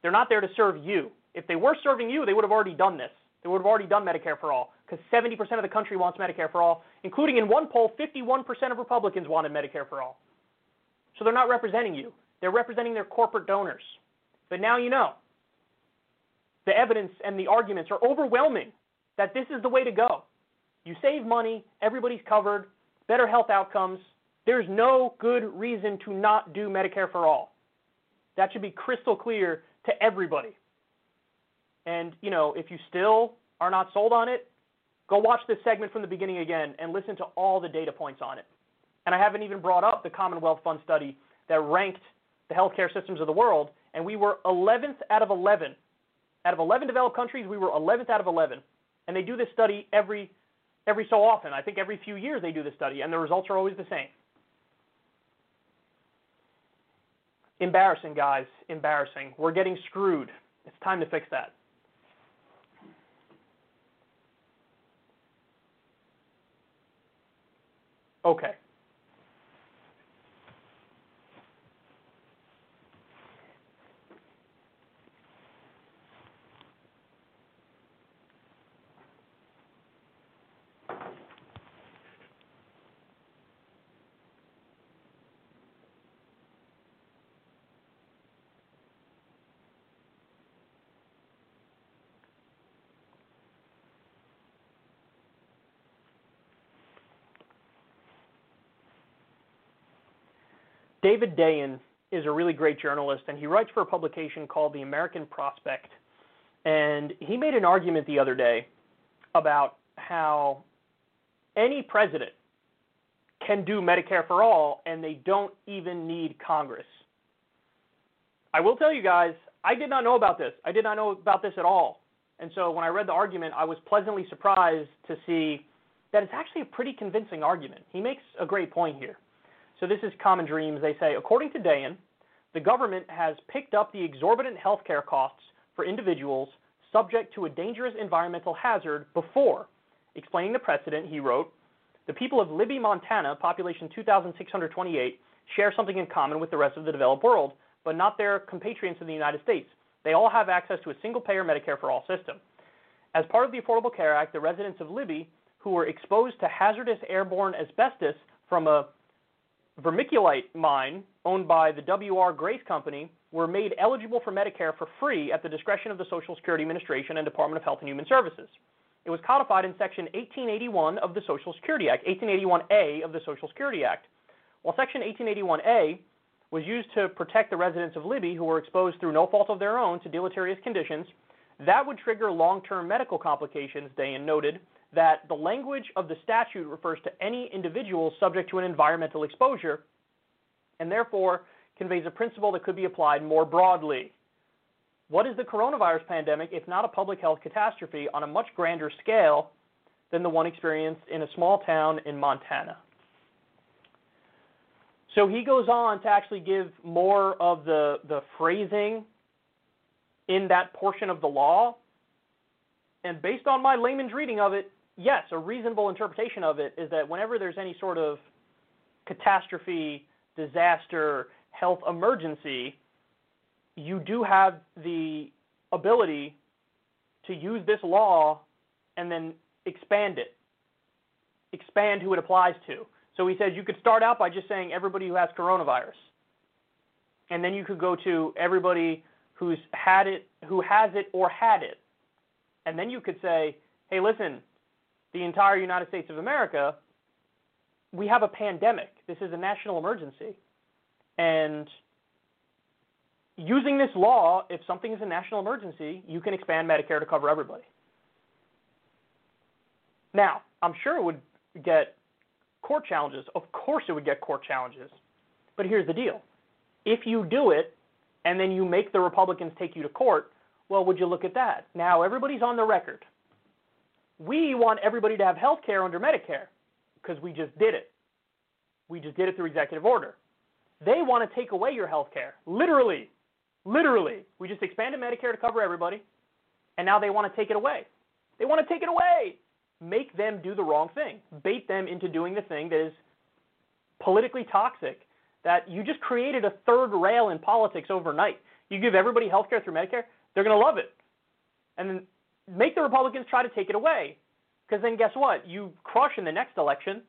They're not there to serve you. If they were serving you, they would have already done this. They would have already done Medicare for all because 70% of the country wants Medicare for all, including in one poll, 51% of Republicans wanted Medicare for all. So they're not representing you. They're representing their corporate donors. But now you know. The evidence and the arguments are overwhelming that this is the way to go. You save money, everybody's covered, better health outcomes. There's no good reason to not do Medicare for all. That should be crystal clear to everybody. And, you know, if you still are not sold on it, go watch this segment from the beginning again and listen to all the data points on it. And I haven't even brought up the Commonwealth Fund study that ranked the healthcare systems of the world, and we were 11th out of 11. Out of 11 developed countries, we were 11th out of 11. And they do this study every every so often. I think every few years they do this study, and the results are always the same. Embarrassing, guys. Embarrassing. We're getting screwed. It's time to fix that. Okay. David Dayen is a really great journalist, and he writes for a publication called The American Prospect. And he made an argument the other day about how any president can do Medicare for all, and they don't even need Congress. I will tell you guys, I did not know about this. I did not know about this at all. And so when I read the argument, I was pleasantly surprised to see that it's actually a pretty convincing argument. He makes a great point here. So this is Common Dreams. They say, according to Dayen, the government has picked up the exorbitant health care costs for individuals subject to a dangerous environmental hazard before. Explaining the precedent, he wrote, the people of Libby, Montana, population 2,628, share something in common with the rest of the developed world, but not their compatriots in the United States. They all have access to a single payer Medicare for all system. As part of the Affordable Care Act, the residents of Libby who were exposed to hazardous airborne asbestos from a vermiculite mine owned by the W.R. Grace Company were made eligible for Medicare for free at the discretion of the Social Security Administration and Department of Health and Human Services. It was codified in Section 1881 of the Social Security Act, 1881A of the Social Security Act. While Section 1881A was used to protect the residents of Libby who were exposed through no fault of their own to deleterious conditions, that would trigger long term medical complications, Dayen noted, that the language of the statute refers to any individual subject to an environmental exposure and therefore conveys a principle that could be applied more broadly. What is the coronavirus pandemic if not a public health catastrophe on a much grander scale than the one experienced in a small town in Montana? So he goes on to actually give more of the, the phrasing in that portion of the law. And based on my layman's reading of it, yes, a reasonable interpretation of it is that whenever there's any sort of catastrophe, disaster, health emergency, you do have the ability to use this law and then expand it, expand who it applies to. So he says you could start out by just saying everybody who has coronavirus. And then you could go to everybody who's had it, who has it or had it. And then you could say, hey, listen, the entire United States of America, we have a pandemic. This is a national emergency. And using this law, if something is a national emergency, you can expand Medicare to cover everybody. Now, I'm sure it would get court challenges. Of course, it would get court challenges. But here's the deal if you do it and then you make the Republicans take you to court, well, would you look at that? Now, everybody's on the record. We want everybody to have health care under Medicare because we just did it. We just did it through executive order. They want to take away your health care. Literally. Literally. We just expanded Medicare to cover everybody, and now they want to take it away. They want to take it away. Make them do the wrong thing. Bait them into doing the thing that is politically toxic, that you just created a third rail in politics overnight. You give everybody health care through Medicare, they're going to love it. And make the Republicans try to take it away. Because then guess what? You crush in the next election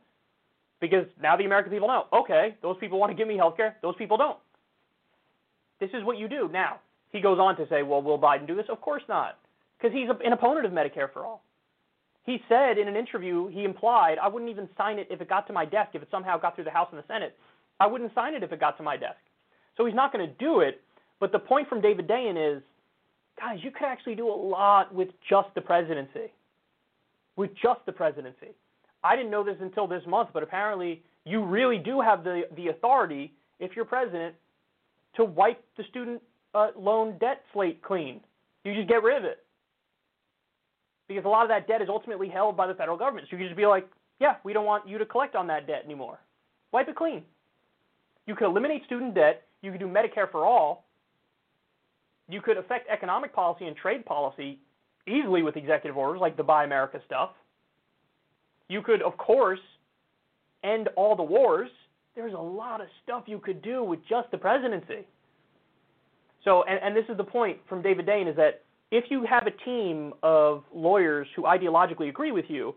because now the American people know, okay, those people want to give me health care, those people don't. This is what you do. Now, he goes on to say, well, will Biden do this? Of course not, because he's an opponent of Medicare for all. He said in an interview, he implied, I wouldn't even sign it if it got to my desk, if it somehow got through the House and the Senate. I wouldn't sign it if it got to my desk. So he's not going to do it. But the point from David Dayen is guys, you could actually do a lot with just the presidency. With just the presidency. I didn't know this until this month, but apparently you really do have the, the authority, if you're president, to wipe the student uh, loan debt slate clean. You just get rid of it. Because a lot of that debt is ultimately held by the federal government. So you can just be like, yeah, we don't want you to collect on that debt anymore. Wipe it clean. You could eliminate student debt. You could do Medicare for all. You could affect economic policy and trade policy easily with executive orders like the Buy America stuff. You could, of course, end all the wars. There's a lot of stuff you could do with just the presidency. So, and, and this is the point from David Dayen is that if you have a team of lawyers who ideologically agree with you,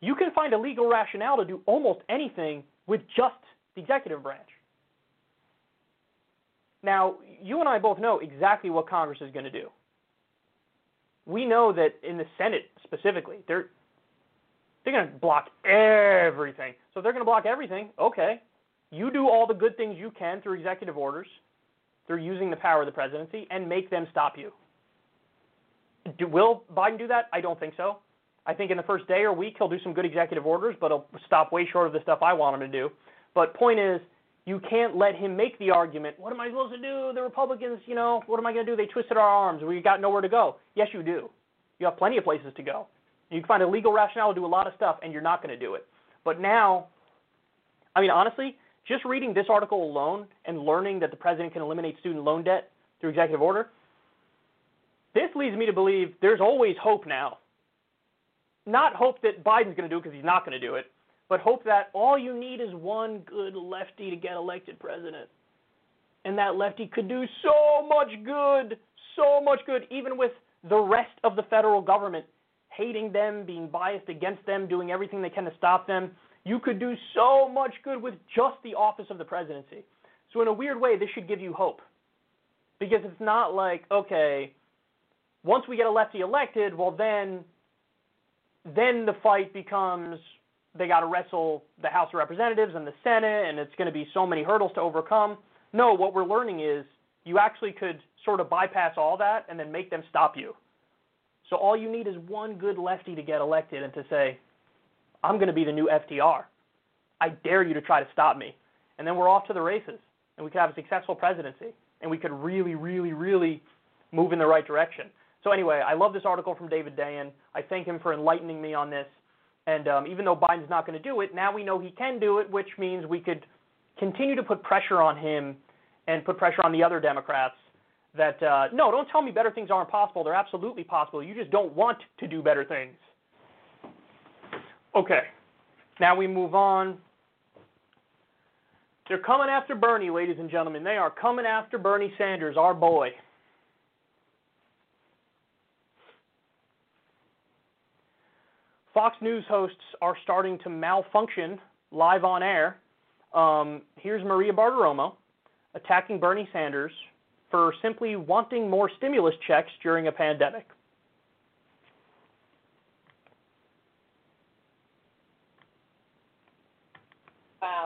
you can find a legal rationale to do almost anything with just the executive branch. Now, you and I both know exactly what Congress is going to do. We know that in the Senate specifically, they're they're going to block everything. So they're going to block everything. Okay. You do all the good things you can through executive orders, through using the power of the presidency, and make them stop you. Do, will Biden do that? I don't think so. I think in the first day or week he'll do some good executive orders, but he'll stop way short of the stuff I want him to do. But point is, you can't let him make the argument, what am I supposed to do? The Republicans, you know, what am I going to do? They twisted our arms. We got nowhere to go. Yes, you do. You have plenty of places to go. You can find a legal rationale to do a lot of stuff, and you're not going to do it. But now, I mean, honestly, just reading this article alone and learning that the president can eliminate student loan debt through executive order, this leads me to believe there's always hope now. Not hope that Biden's going to do it because he's not going to do it, but hope that all you need is one good lefty to get elected president. And that lefty could do so much good, so much good, even with the rest of the federal government hating them, being biased against them, doing everything they can to stop them. You could do so much good with just the office of the presidency. So, in a weird way, this should give you hope. Because it's not like, okay, once we get a lefty elected, well, then, then the fight becomes they got to wrestle the House of Representatives and the Senate, and it's going to be so many hurdles to overcome. No, what we're learning is you actually could sort of bypass all that and then make them stop you. So all you need is one good lefty to get elected and to say, I'm going to be the new FDR. I dare you to try to stop me. And then we're off to the races, and we could have a successful presidency, and we could really, really, really move in the right direction. So anyway, I love this article from David Dayen. I thank him for enlightening me on this. And um, even though Biden's not going to do it, now we know he can do it, which means we could continue to put pressure on him and put pressure on the other Democrats that, uh, no, don't tell me better things aren't possible. They're absolutely possible. You just don't want to do better things. Okay, now we move on. They're coming after Bernie, ladies and gentlemen. They are coming after Bernie Sanders, our boy. Fox News hosts are starting to malfunction live on air. Um, here's Maria Bartiromo attacking Bernie Sanders for simply wanting more stimulus checks during a pandemic.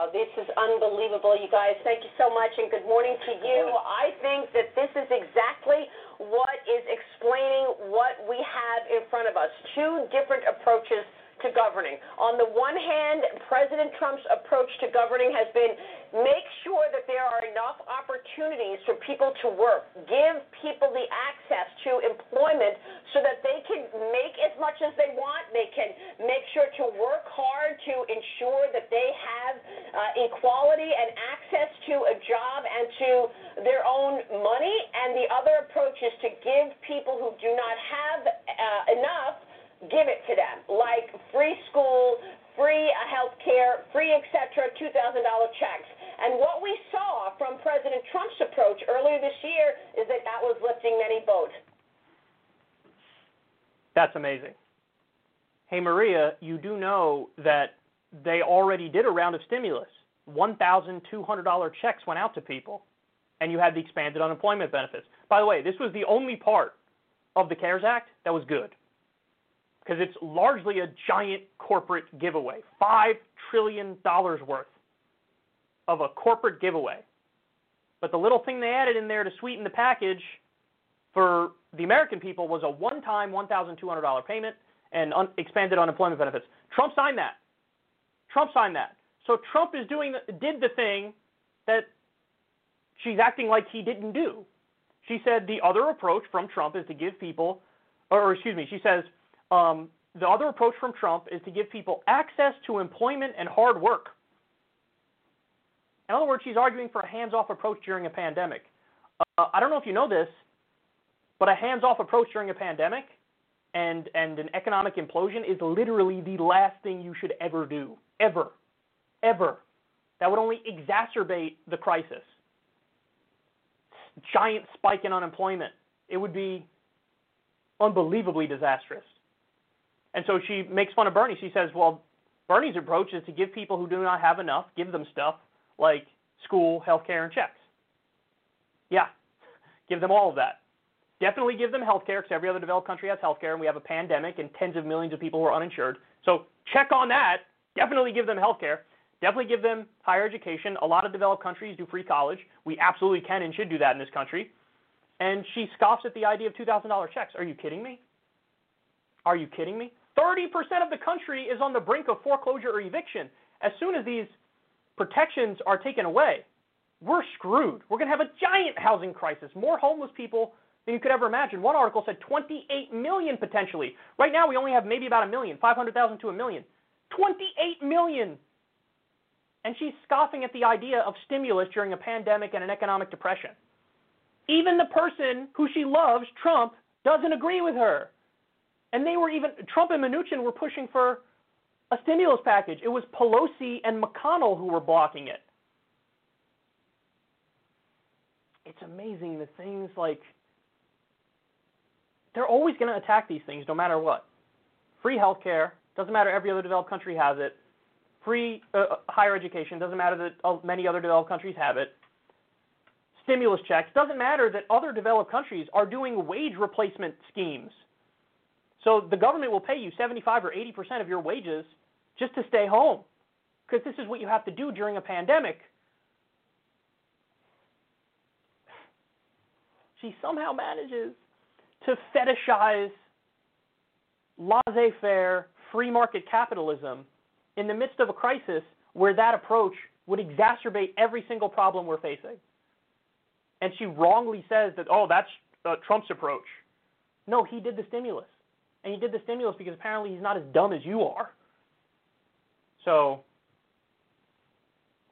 Wow, this is unbelievable, you guys. Thank you so much, and good morning to you. I think that this is exactly what is explaining what we have in front of us two different approaches to governing. On the one hand, President Trump's approach to governing has been make sure that there are enough opportunities for people to work, give people the access to employment so that they can make as much as they want, they can make sure to work hard to ensure that they have uh, equality and access to a job and to their own money. And the other approach is to give people who do not have uh, enough give it to them, like free school, free uh, health care, free etc., $2,000 checks. And what we saw from President Trump's approach earlier this year is that that was lifting many boats. That's amazing. Hey, Maria, you do know that they already did a round of stimulus. $1,200 checks went out to people, and you had the expanded unemployment benefits. By the way, this was the only part of the CARES Act that was good because it's largely a giant corporate giveaway $5 trillion worth of a corporate giveaway. But the little thing they added in there to sweeten the package for the American people was a one time $1,200 payment and un- expanded unemployment benefits. Trump signed that. Trump signed that. So Trump is doing the, did the thing that she's acting like he didn't do. She said the other approach from Trump is to give people, or, or excuse me, she says um, the other approach from Trump is to give people access to employment and hard work. In other words, she's arguing for a hands off approach during a pandemic. Uh, I don't know if you know this, but a hands off approach during a pandemic and, and an economic implosion is literally the last thing you should ever do. Ever. Ever. That would only exacerbate the crisis. Giant spike in unemployment. It would be unbelievably disastrous. And so she makes fun of Bernie. She says, well, Bernie's approach is to give people who do not have enough, give them stuff like school, health care, and checks. Yeah, give them all of that. Definitely give them health care because every other developed country has health care and we have a pandemic and tens of millions of people who are uninsured. So check on that. Definitely give them health care. Definitely give them higher education. A lot of developed countries do free college. We absolutely can and should do that in this country. And she scoffs at the idea of $2,000 checks. Are you kidding me? Are you kidding me? 30% of the country is on the brink of foreclosure or eviction. As soon as these protections are taken away, we're screwed. We're going to have a giant housing crisis, more homeless people than you could ever imagine. One article said 28 million potentially. Right now, we only have maybe about a million, 500,000 to a million. 28 million. And she's scoffing at the idea of stimulus during a pandemic and an economic depression. Even the person who she loves, Trump, doesn't agree with her. And they were even, Trump and Mnuchin were pushing for a stimulus package. It was Pelosi and McConnell who were blocking it. It's amazing the things like, they're always going to attack these things no matter what. Free health care, doesn't matter, every other developed country has it. Free uh, uh, higher education, doesn't matter that many other developed countries have it. Stimulus checks, doesn't matter that other developed countries are doing wage replacement schemes. So the government will pay you 75 or 80% of your wages just to stay home because this is what you have to do during a pandemic. She somehow manages to fetishize laissez faire free market capitalism in the midst of a crisis where that approach would exacerbate every single problem we're facing. And she wrongly says that, oh, that's uh, Trump's approach. No, he did the stimulus. And he did the stimulus because apparently he's not as dumb as you are. So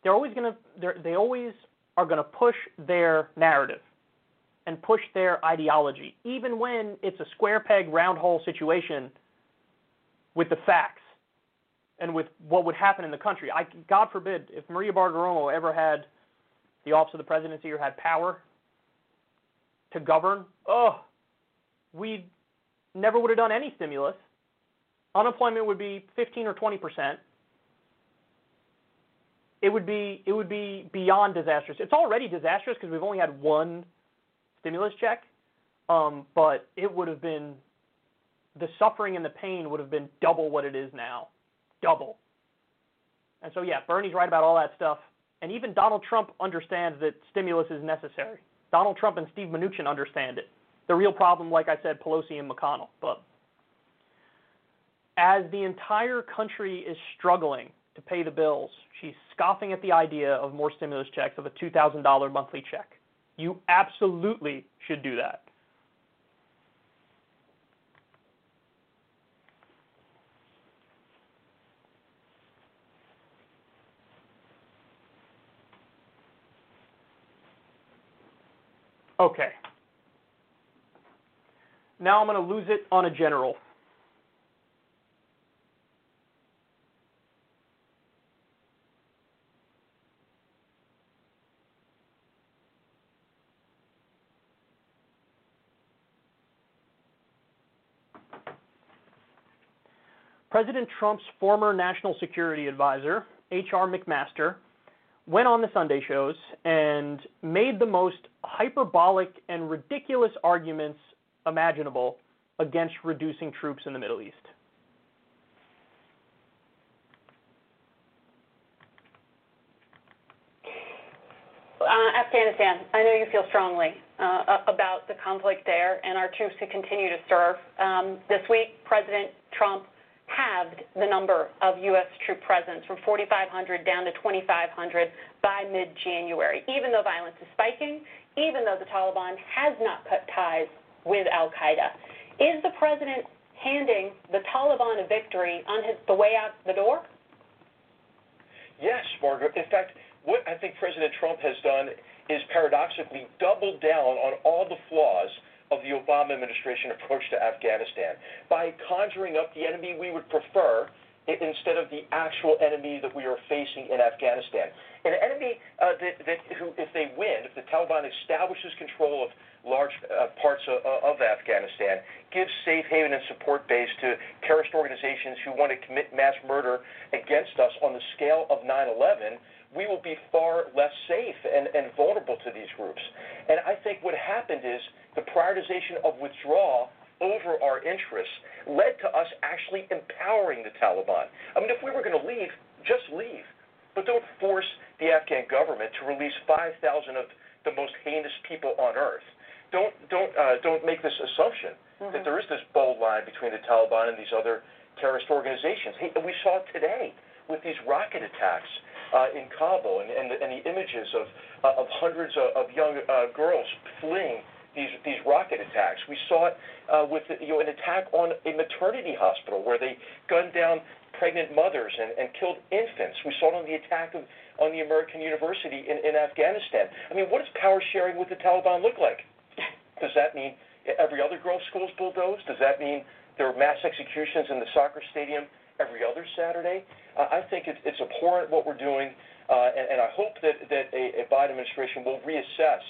they're always going to they always are going to push their narrative and push their ideology even when it's a square peg round hole situation with the facts and with what would happen in the country. I God forbid if Maria Bartiromo ever had the office of the presidency or had power to govern, oh, we never would have done any stimulus. Unemployment would be 15 or 20 percent. It would be it would be beyond disastrous. It's already disastrous because we've only had one stimulus check, um, but it would have been the suffering and the pain would have been double what it is now, double. And so yeah, Bernie's right about all that stuff, and even Donald Trump understands that stimulus is necessary. Donald Trump and Steve Mnuchin understand it. The real problem, like I said, Pelosi and McConnell. But as the entire country is struggling to pay the bills, she's scoffing at the idea of more stimulus checks, of a $2,000 monthly check. You absolutely should do that. Okay. Now I'm going to lose it on a general. President Trump's former national security advisor, H.R. McMaster, went on the Sunday shows and made the most hyperbolic and ridiculous arguments imaginable against reducing troops in the Middle East. Uh, Afghanistan, I know you feel strongly uh, about the conflict there and our troops to continue to serve. Um, this week, President Trump halved the number of U.S. troop presence from 4,500 down to 2,500 by mid-January, even though violence is spiking, even though the Taliban has not cut ties with al-Qaeda. Is the president handing the Taliban a victory on his, the way out the door? Yes, Margaret. In fact, what I think President Trump has done is paradoxically doubled down on all the flaws of the Obama administration approach to Afghanistan by conjuring up the enemy we would prefer instead of the actual enemy that we are facing in Afghanistan. An enemy uh, that, that who, if they win, if the Taliban establishes control of large uh, parts of, of Afghanistan, gives safe haven and support base to terrorist organizations who want to commit mass murder against us on the scale of 9/11, we will be far less safe and, and vulnerable to these groups. And I think what happened is the prioritization of withdrawal over our interests led to us actually empowering the Taliban. I mean, if we were going to leave, just leave. but don't force the Afghan government to release 5,000 of the most heinous people on earth. Don't don't uh, don't make this assumption mm-hmm. that there is this bold line between the Taliban and these other terrorist organizations. Hey, we saw it today with these rocket attacks uh, in Kabul and, and, the, and the images of uh, of hundreds of, of young uh, girls fleeing these these rocket attacks. We saw it uh, with you know an attack on a maternity hospital where they gunned down pregnant mothers and, and killed infants. We saw it on the attack of, on the American University in, in Afghanistan. I mean, what does power sharing with the Taliban look like? Does that mean every other girls' school is bulldozed? Does that mean there are mass executions in the soccer stadium every other Saturday? Uh, I think it, it's abhorrent what we're doing, uh, and, and I hope that, that a, a Biden administration will reassess,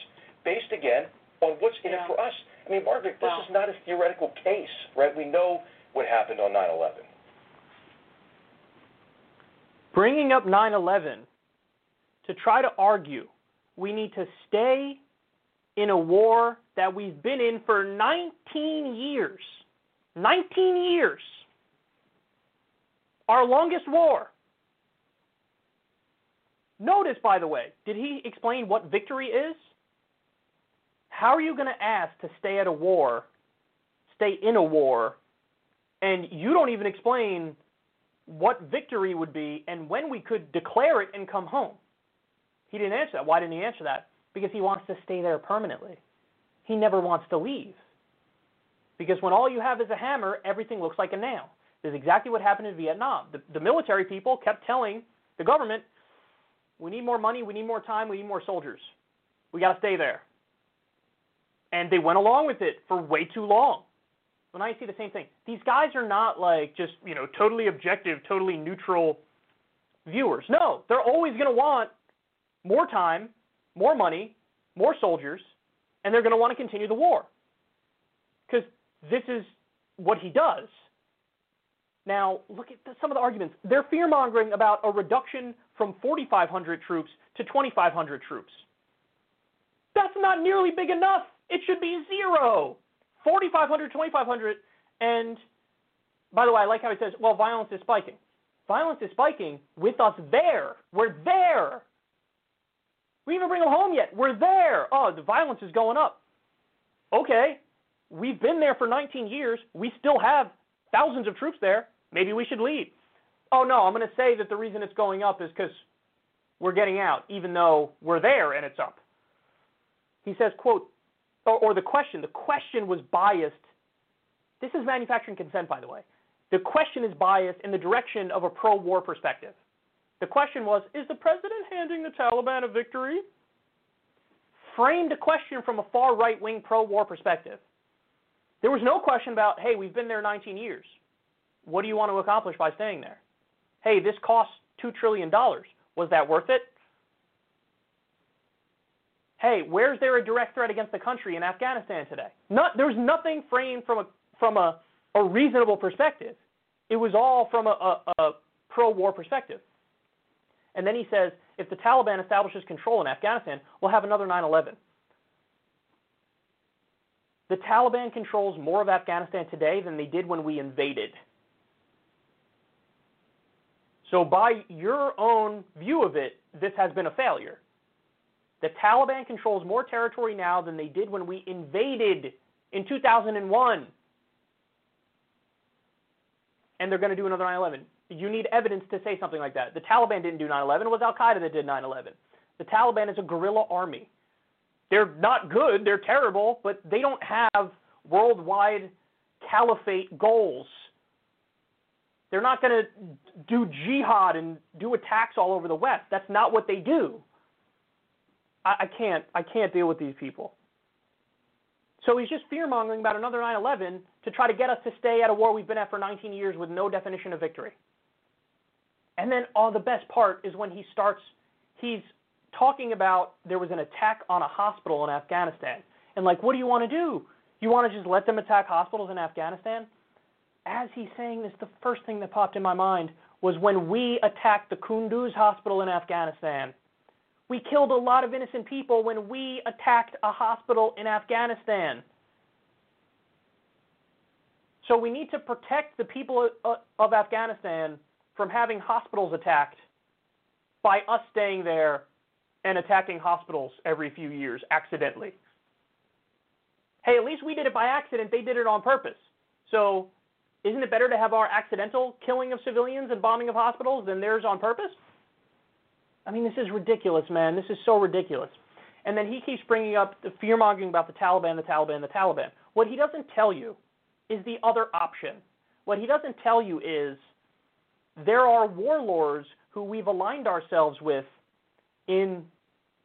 based again on what's in yeah. it for us. I mean, Margaret, this wow. is not a theoretical case, right? We know what happened on 9 11 bringing up 9 11 to try to argue we need to stay in a war that we've been in for 19 years. 19 years. Our longest war. Notice, by the way, did he explain what victory is? How are you going to ask to stay at a war, stay in a war, and you don't even explain what victory would be and when we could declare it and come home. He didn't answer that. Why didn't he answer that? Because he wants to stay there permanently. He never wants to leave. Because when all you have is a hammer, everything looks like a nail. This is exactly what happened in Vietnam. The, the military people kept telling the government, we need more money, we need more time, we need more soldiers. We got to stay there. And they went along with it for way too long. When I see the same thing. These guys are not like just, you know, totally objective, totally neutral viewers. No, they're always going to want more time, more money, more soldiers, and they're going to want to continue the war. Because this is what he does. Now, look at some of the arguments. They're fear mongering about a reduction from 4,500 troops to 2,500 troops. That's not nearly big enough. It should be zero. 4,500, 2,500, and by the way, I like how he says, well, violence is spiking. Violence is spiking with us there. We're there. We even bring them home yet. We're there. Oh, the violence is going up. Okay, we've been there for 19 years. We still have thousands of troops there. Maybe we should leave. Oh no, I'm going to say that the reason it's going up is because we're getting out, even though we're there and it's up. He says, quote, or, or the question, the question was biased. This is manufacturing consent, by the way. The question is biased in the direction of a pro war perspective. The question was Is the president handing the Taliban a victory? Framed a question from a far right wing pro war perspective. There was no question about, hey, we've been there 19 years. What do you want to accomplish by staying there? Hey, this costs $2 trillion. Was that worth it? hey, where's there a direct threat against the country in Afghanistan today? Not, there's nothing framed from a from a, a reasonable perspective. It was all from a, a, a pro-war perspective. And then he says, if the Taliban establishes control in Afghanistan, we'll have another 9/11. The Taliban controls more of Afghanistan today than they did when we invaded. So, by your own view of it, this has been a failure. The Taliban controls more territory now than they did when we invaded in 2001. And they're going to do another 9 11. You need evidence to say something like that. The Taliban didn't do 9 11, it was Al Qaeda that did 9 11. The Taliban is a guerrilla army. They're not good, they're terrible, but they don't have worldwide caliphate goals. They're not going to do jihad and do attacks all over the West. That's not what they do. I, I can't I can't deal with these people. So he's just fear mongering about another 9 11 to try to get us to stay at a war we've been at for 19 years with no definition of victory. And then all the best part is when he starts, he's talking about there was an attack on a hospital in Afghanistan. And like, what do you want to do? You want to just let them attack hospitals in Afghanistan? As he's saying this, the first thing that popped in my mind was when we attacked the Kunduz hospital in Afghanistan. We killed a lot of innocent people when we attacked a hospital in Afghanistan. So we need to protect the people uh, of Afghanistan from having hospitals attacked by us staying there and attacking hospitals every few years accidentally. Hey, at least we did it by accident. They did it on purpose. So, isn't it better to have our accidental killing of civilians and bombing of hospitals than theirs on purpose? I mean, this is ridiculous, man. This is so ridiculous. And then he keeps bringing up the fear mongering about the Taliban, the Taliban, the Taliban. What he doesn't tell you is the other option. What he doesn't tell you is there are warlords who we've aligned ourselves with in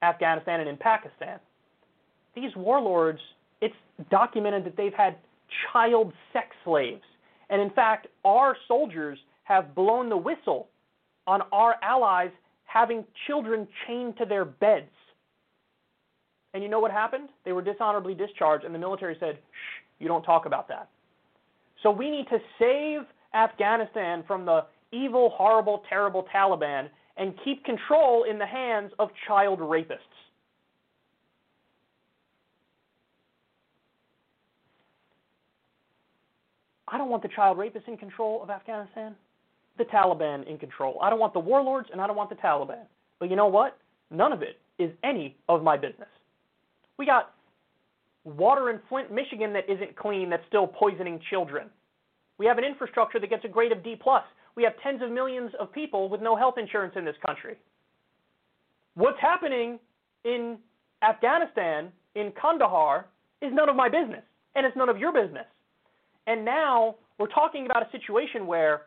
Afghanistan and in Pakistan. These warlords, it's documented that they've had child sex slaves. And in fact, our soldiers have blown the whistle on our allies having children chained to their beds. And you know what happened? They were dishonorably discharged, and the military said, shh, you don't talk about that. So we need to save Afghanistan from the evil, horrible, terrible Taliban and keep control in the hands of child rapists. I don't want the child rapists in control of Afghanistan, the Taliban in control. I don't want the warlords and I don't want the Taliban. But you know what? None of it is any of my business. We got water in Flint, Michigan that isn't clean that's still poisoning children. We have an infrastructure that gets a grade of D plus. We have tens of millions of people with no health insurance in this country. What's happening in Afghanistan, in Kandahar, is none of my business, and it's none of your business. And now we're talking about a situation where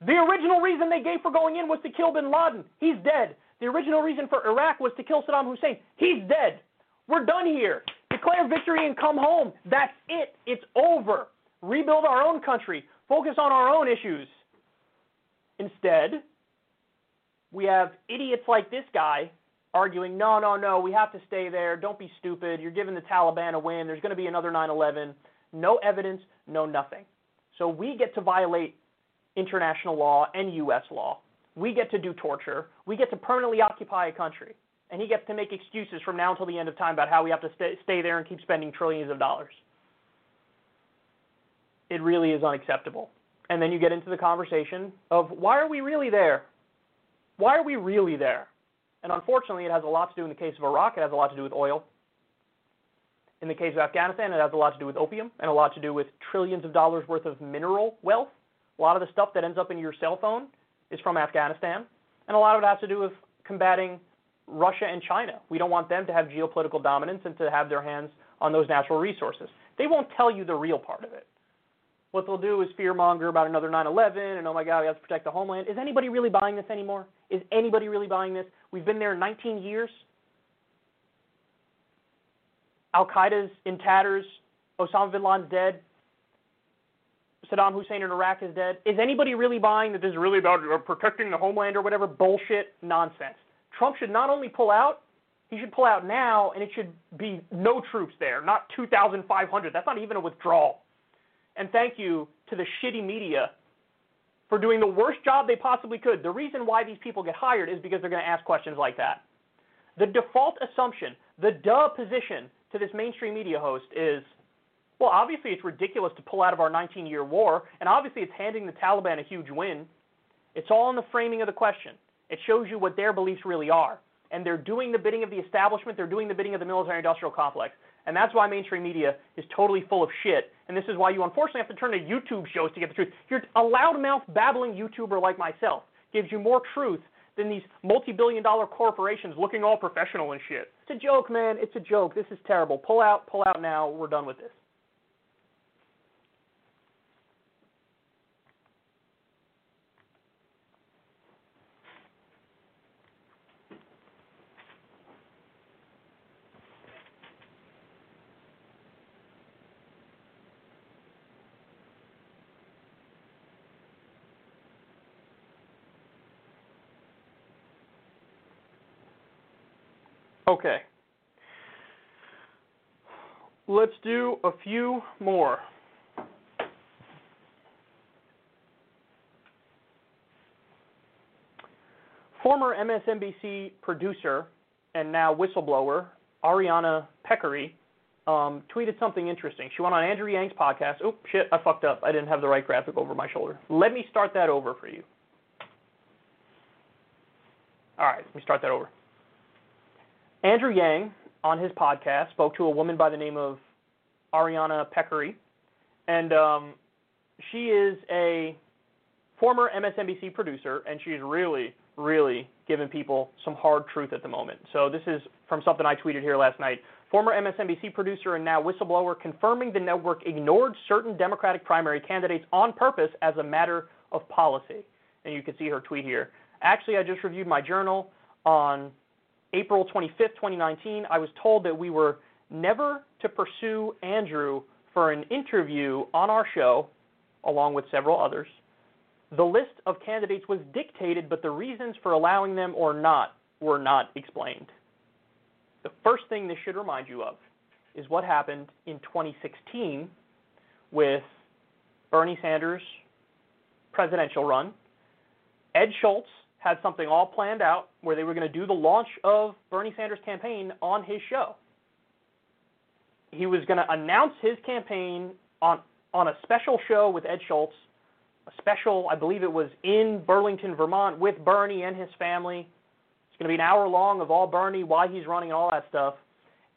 the original reason they gave for going in was to kill bin Laden. He's dead. The original reason for Iraq was to kill Saddam Hussein. He's dead. We're done here. Declare victory and come home. That's it. It's over. Rebuild our own country. Focus on our own issues. Instead, we have idiots like this guy arguing, no, no, no, we have to stay there. Don't be stupid. You're giving the Taliban a win. There's going to be another 9 11. No evidence, no nothing. So we get to violate international law and U.S. law. We get to do torture. We get to permanently occupy a country. And he gets to make excuses from now until the end of time about how we have to stay, stay there and keep spending trillions of dollars. It really is unacceptable. And then you get into the conversation of why are we really there? Why are we really there? And unfortunately, it has a lot to do in the case of Iraq, it has a lot to do with oil. In the case of Afghanistan, it has a lot to do with opium and a lot to do with trillions of dollars worth of mineral wealth. A lot of the stuff that ends up in your cell phone is from Afghanistan. And a lot of it has to do with combating Russia and China. We don't want them to have geopolitical dominance and to have their hands on those natural resources. They won't tell you the real part of it. What they'll do is fearmonger about another 9/11 and oh my God, we have to protect the homeland. Is anybody really buying this anymore? Is anybody really buying this? We've been there 19 years. Al Qaeda's in tatters. Osama bin Laden's dead. Saddam Hussein in Iraq is dead. Is anybody really buying that this is really about uh, protecting the homeland or whatever bullshit nonsense? Trump should not only pull out, he should pull out now, and it should be no troops there, not 2,500. That's not even a withdrawal. And thank you to the shitty media for doing the worst job they possibly could. The reason why these people get hired is because they're going to ask questions like that. The default assumption, the duh position to this mainstream media host is well, obviously it's ridiculous to pull out of our 19 year war, and obviously it's handing the Taliban a huge win. It's all in the framing of the question. It shows you what their beliefs really are. And they're doing the bidding of the establishment, they're doing the bidding of the military industrial complex. And that's why mainstream media is totally full of shit. And this is why you unfortunately have to turn to YouTube shows to get the truth. You're a loudmouth, babbling YouTuber like myself gives you more truth than these multi-billion dollar corporations looking all professional and shit. It's a joke, man. It's a joke. This is terrible. Pull out, pull out now. We're done with this. Okay. Let's do a few more. Former MSNBC producer and now whistleblower Ariana Pekary um, tweeted something interesting. She went on Andrew Yang's podcast. Oh, shit, I fucked up. I didn't have the right graphic over my shoulder. Let me start that over for you. All right, let me start that over. Andrew Yang on his podcast spoke to a woman by the name of Ariana Pekary, and um, she is a former MSNBC producer, and she's really, really giving people some hard truth at the moment. So this is from something I tweeted here last night. Former MSNBC producer and now whistleblower confirming the network ignored certain Democratic primary candidates on purpose as a matter of policy. And you can see her tweet here. Actually, I just reviewed my journal on April 25th, 2019. I was told that we were never to pursue Andrew for an interview on our show, along with several others. The list of candidates was dictated, but the reasons for allowing them or not were not explained. The first thing this should remind you of is what happened in 2016 with Bernie Sanders' presidential run. Ed Schultz had something all planned out where they were going to do the launch of Bernie Sanders' campaign on his show. He was going to announce his campaign on on a special show with Ed Schultz, a special, I believe it was in Burlington, Vermont, with Bernie and his family. It's going to be an hour long of all Bernie, why he's running, and all that stuff.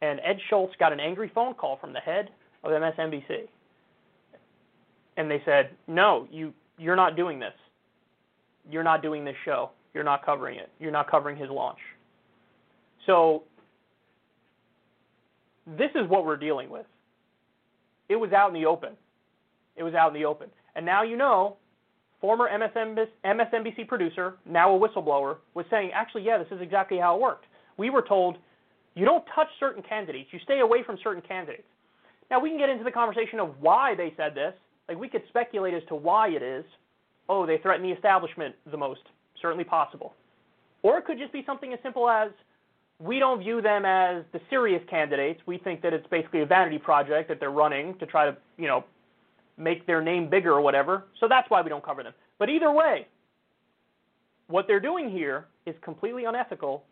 And Ed Schultz got an angry phone call from the head of MSNBC, and they said, "No, you you're not doing this. You're not doing this show. You're not covering it. You're not covering his launch." So this is what we're dealing with. It was out in the open. It was out in the open. And now you know, former MSNBC producer, now a whistleblower, was saying, actually, yeah, this is exactly how it worked. We were told, you don't touch certain candidates, you stay away from certain candidates. Now, we can get into the conversation of why they said this. Like, we could speculate as to why it is. Oh, they threaten the establishment the most. Certainly possible. Or it could just be something as simple as, we don't view them as the serious candidates. We think that it's basically a vanity project that they're running to try to, you know, make their name bigger or whatever. So that's why we don't cover them. But either way, what they're doing here is completely unethical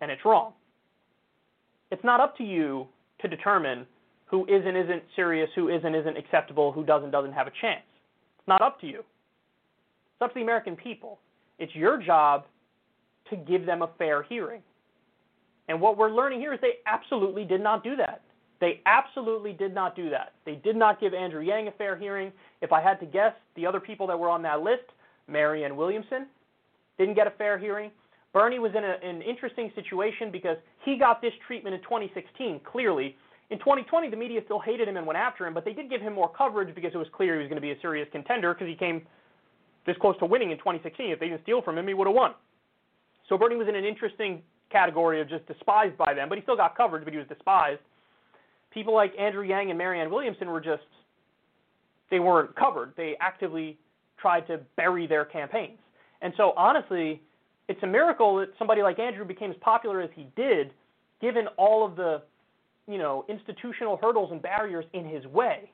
and it's wrong. It's not up to you to determine who is and isn't serious, who is and isn't acceptable, who does and doesn't have a chance. It's not up to you. It's up to the American people. It's your job to give them a fair hearing. And what we're learning here is they absolutely did not do that. They absolutely did not do that. They did not give Andrew Yang a fair hearing. If I had to guess, the other people that were on that list, Marianne Williamson, didn't get a fair hearing. Bernie was in a, an interesting situation because he got this treatment in 2016, clearly. In 2020, the media still hated him and went after him, but they did give him more coverage because it was clear he was going to be a serious contender because he came this close to winning in 2016. If they didn't steal from him, he would have won. So Bernie was in an interesting category of just despised by them, but he still got coverage, but he was despised. People like Andrew Yang and Marianne Williamson were just, they weren't covered. They actively tried to bury their campaigns. And so, honestly, it's a miracle that somebody like Andrew became as popular as he did, given all of the, you know, institutional hurdles and barriers in his way.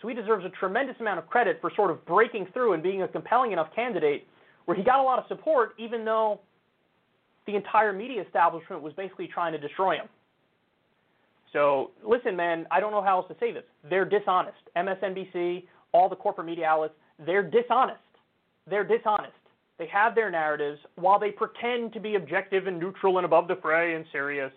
So he deserves a tremendous amount of credit for sort of breaking through and being a compelling enough candidate where he got a lot of support, even though the entire media establishment was basically trying to destroy him. So listen, man, I don't know how else to say this. They're dishonest. MSNBC, all the corporate media outlets, they're dishonest. They're dishonest. They have their narratives while they pretend to be objective and neutral and above the fray and serious.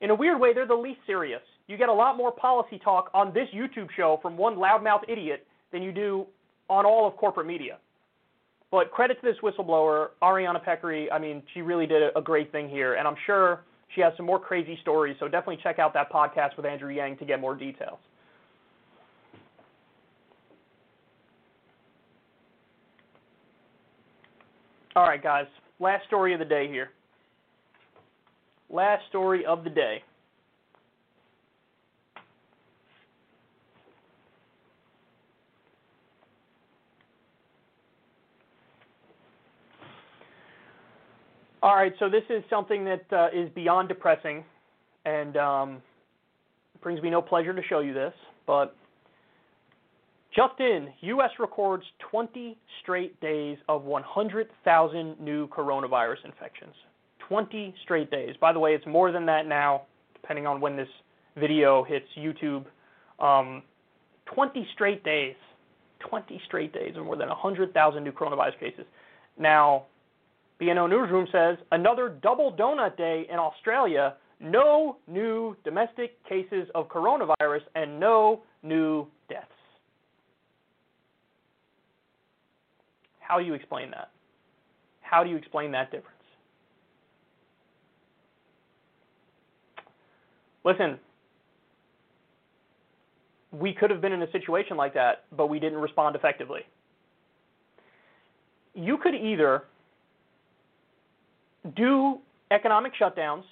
In a weird way, they're the least serious. You get a lot more policy talk on this YouTube show from one loudmouth idiot than you do on all of corporate media. But credit to this whistleblower, Ariana Pekary. I mean, she really did a great thing here, and I'm sure she has some more crazy stories. So definitely check out that podcast with Andrew Yang to get more details. All right, guys. Last story of the day here. Last story of the day. All right, so this is something that uh, is beyond depressing, and um, brings me no pleasure to show you this. But just in, U.S. records 20 straight days of 100,000 new coronavirus infections. 20 straight days. By the way, it's more than that now, depending on when this video hits YouTube. Um, 20 straight days. 20 straight days of more than 100,000 new coronavirus cases. Now, BNO Newsroom says another double donut day in Australia. No new domestic cases of coronavirus and no new deaths. How do you explain that? How do you explain that difference? Listen, we could have been in a situation like that, but we didn't respond effectively. You could either do economic shutdowns,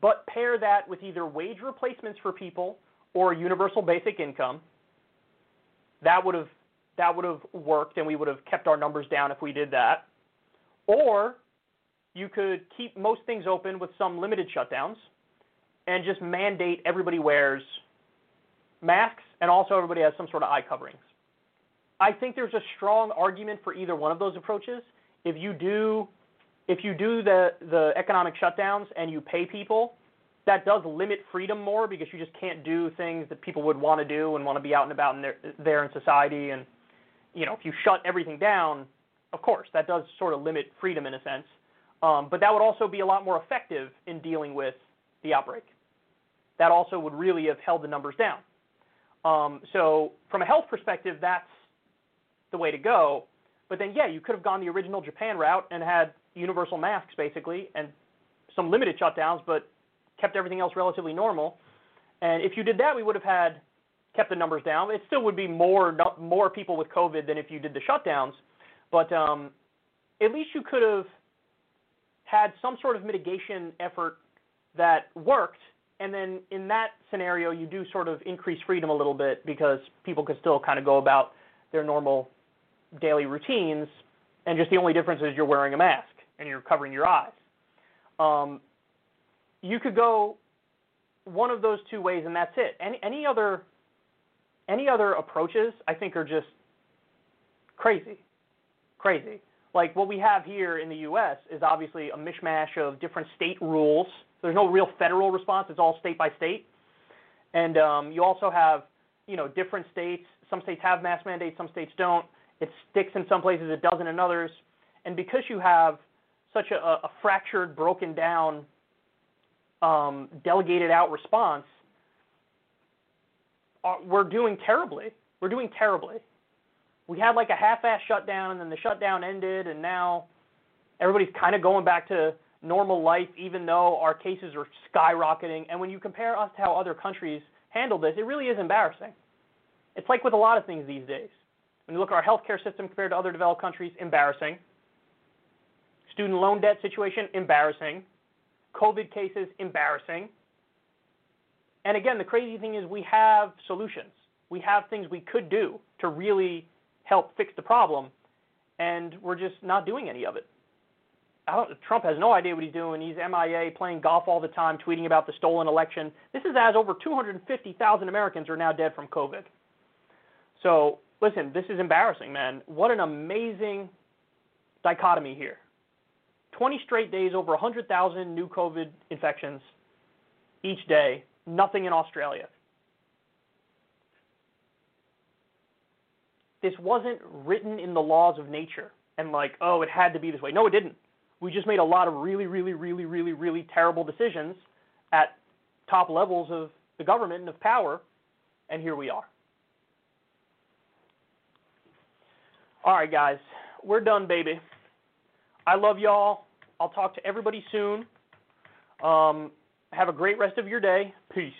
but pair that with either wage replacements for people or universal basic income. That would have that would have worked and we would have kept our numbers down if we did that. Or you could keep most things open with some limited shutdowns and just mandate everybody wears masks and also everybody has some sort of eye coverings. I think there's a strong argument for either one of those approaches. If you do if you do the the economic shutdowns and you pay people, that does limit freedom more because you just can't do things that people would want to do and want to be out and about in there, there in society and you know, if you shut everything down, of course, that does sort of limit freedom in a sense. Um, but that would also be a lot more effective in dealing with the outbreak. That also would really have held the numbers down. Um, so, from a health perspective, that's the way to go. But then, yeah, you could have gone the original Japan route and had universal masks basically and some limited shutdowns, but kept everything else relatively normal. And if you did that, we would have had kept the numbers down. It still would be more more people with COVID than if you did the shutdowns, but um, at least you could have had some sort of mitigation effort that worked. And then in that scenario, you do sort of increase freedom a little bit because people could still kind of go about their normal daily routines, and just the only difference is you're wearing a mask and you're covering your eyes. Um, you could go one of those two ways, and that's it. Any any other any other approaches, I think, are just crazy, crazy. Like what we have here in the U.S. is obviously a mishmash of different state rules. There's no real federal response; it's all state by state. And um, you also have, you know, different states. Some states have mask mandates, some states don't. It sticks in some places, it doesn't in others. And because you have such a, a fractured, broken down, um, delegated out response, uh, we're doing terribly. We're doing terribly. We had like a half-ass shutdown, and then the shutdown ended, and now everybody's kind of going back to normal life, even though our cases are skyrocketing. And when you compare us to how other countries handle this, it really is embarrassing. It's like with a lot of things these days. When you look at our healthcare system compared to other developed countries, embarrassing. Student loan debt situation, embarrassing. COVID cases, embarrassing. And again, the crazy thing is we have solutions. We have things we could do to really help fix the problem, and we're just not doing any of it. Trump has no idea what he's doing. He's MIA, playing golf all the time, tweeting about the stolen election. This is as over 250,000 Americans are now dead from COVID. So, listen, this is embarrassing, man. What an amazing dichotomy here. 20 straight days, over 100,000 new COVID infections each day nothing in Australia. This wasn't written in the laws of nature and like, oh, it had to be this way. No, it didn't. We just made a lot of really, really, really, really, really terrible decisions at top levels of the government and of power, and here we are. All right, guys, we're done, baby. I love y'all. I'll talk to everybody soon. Um, have a great rest of your day. Peace.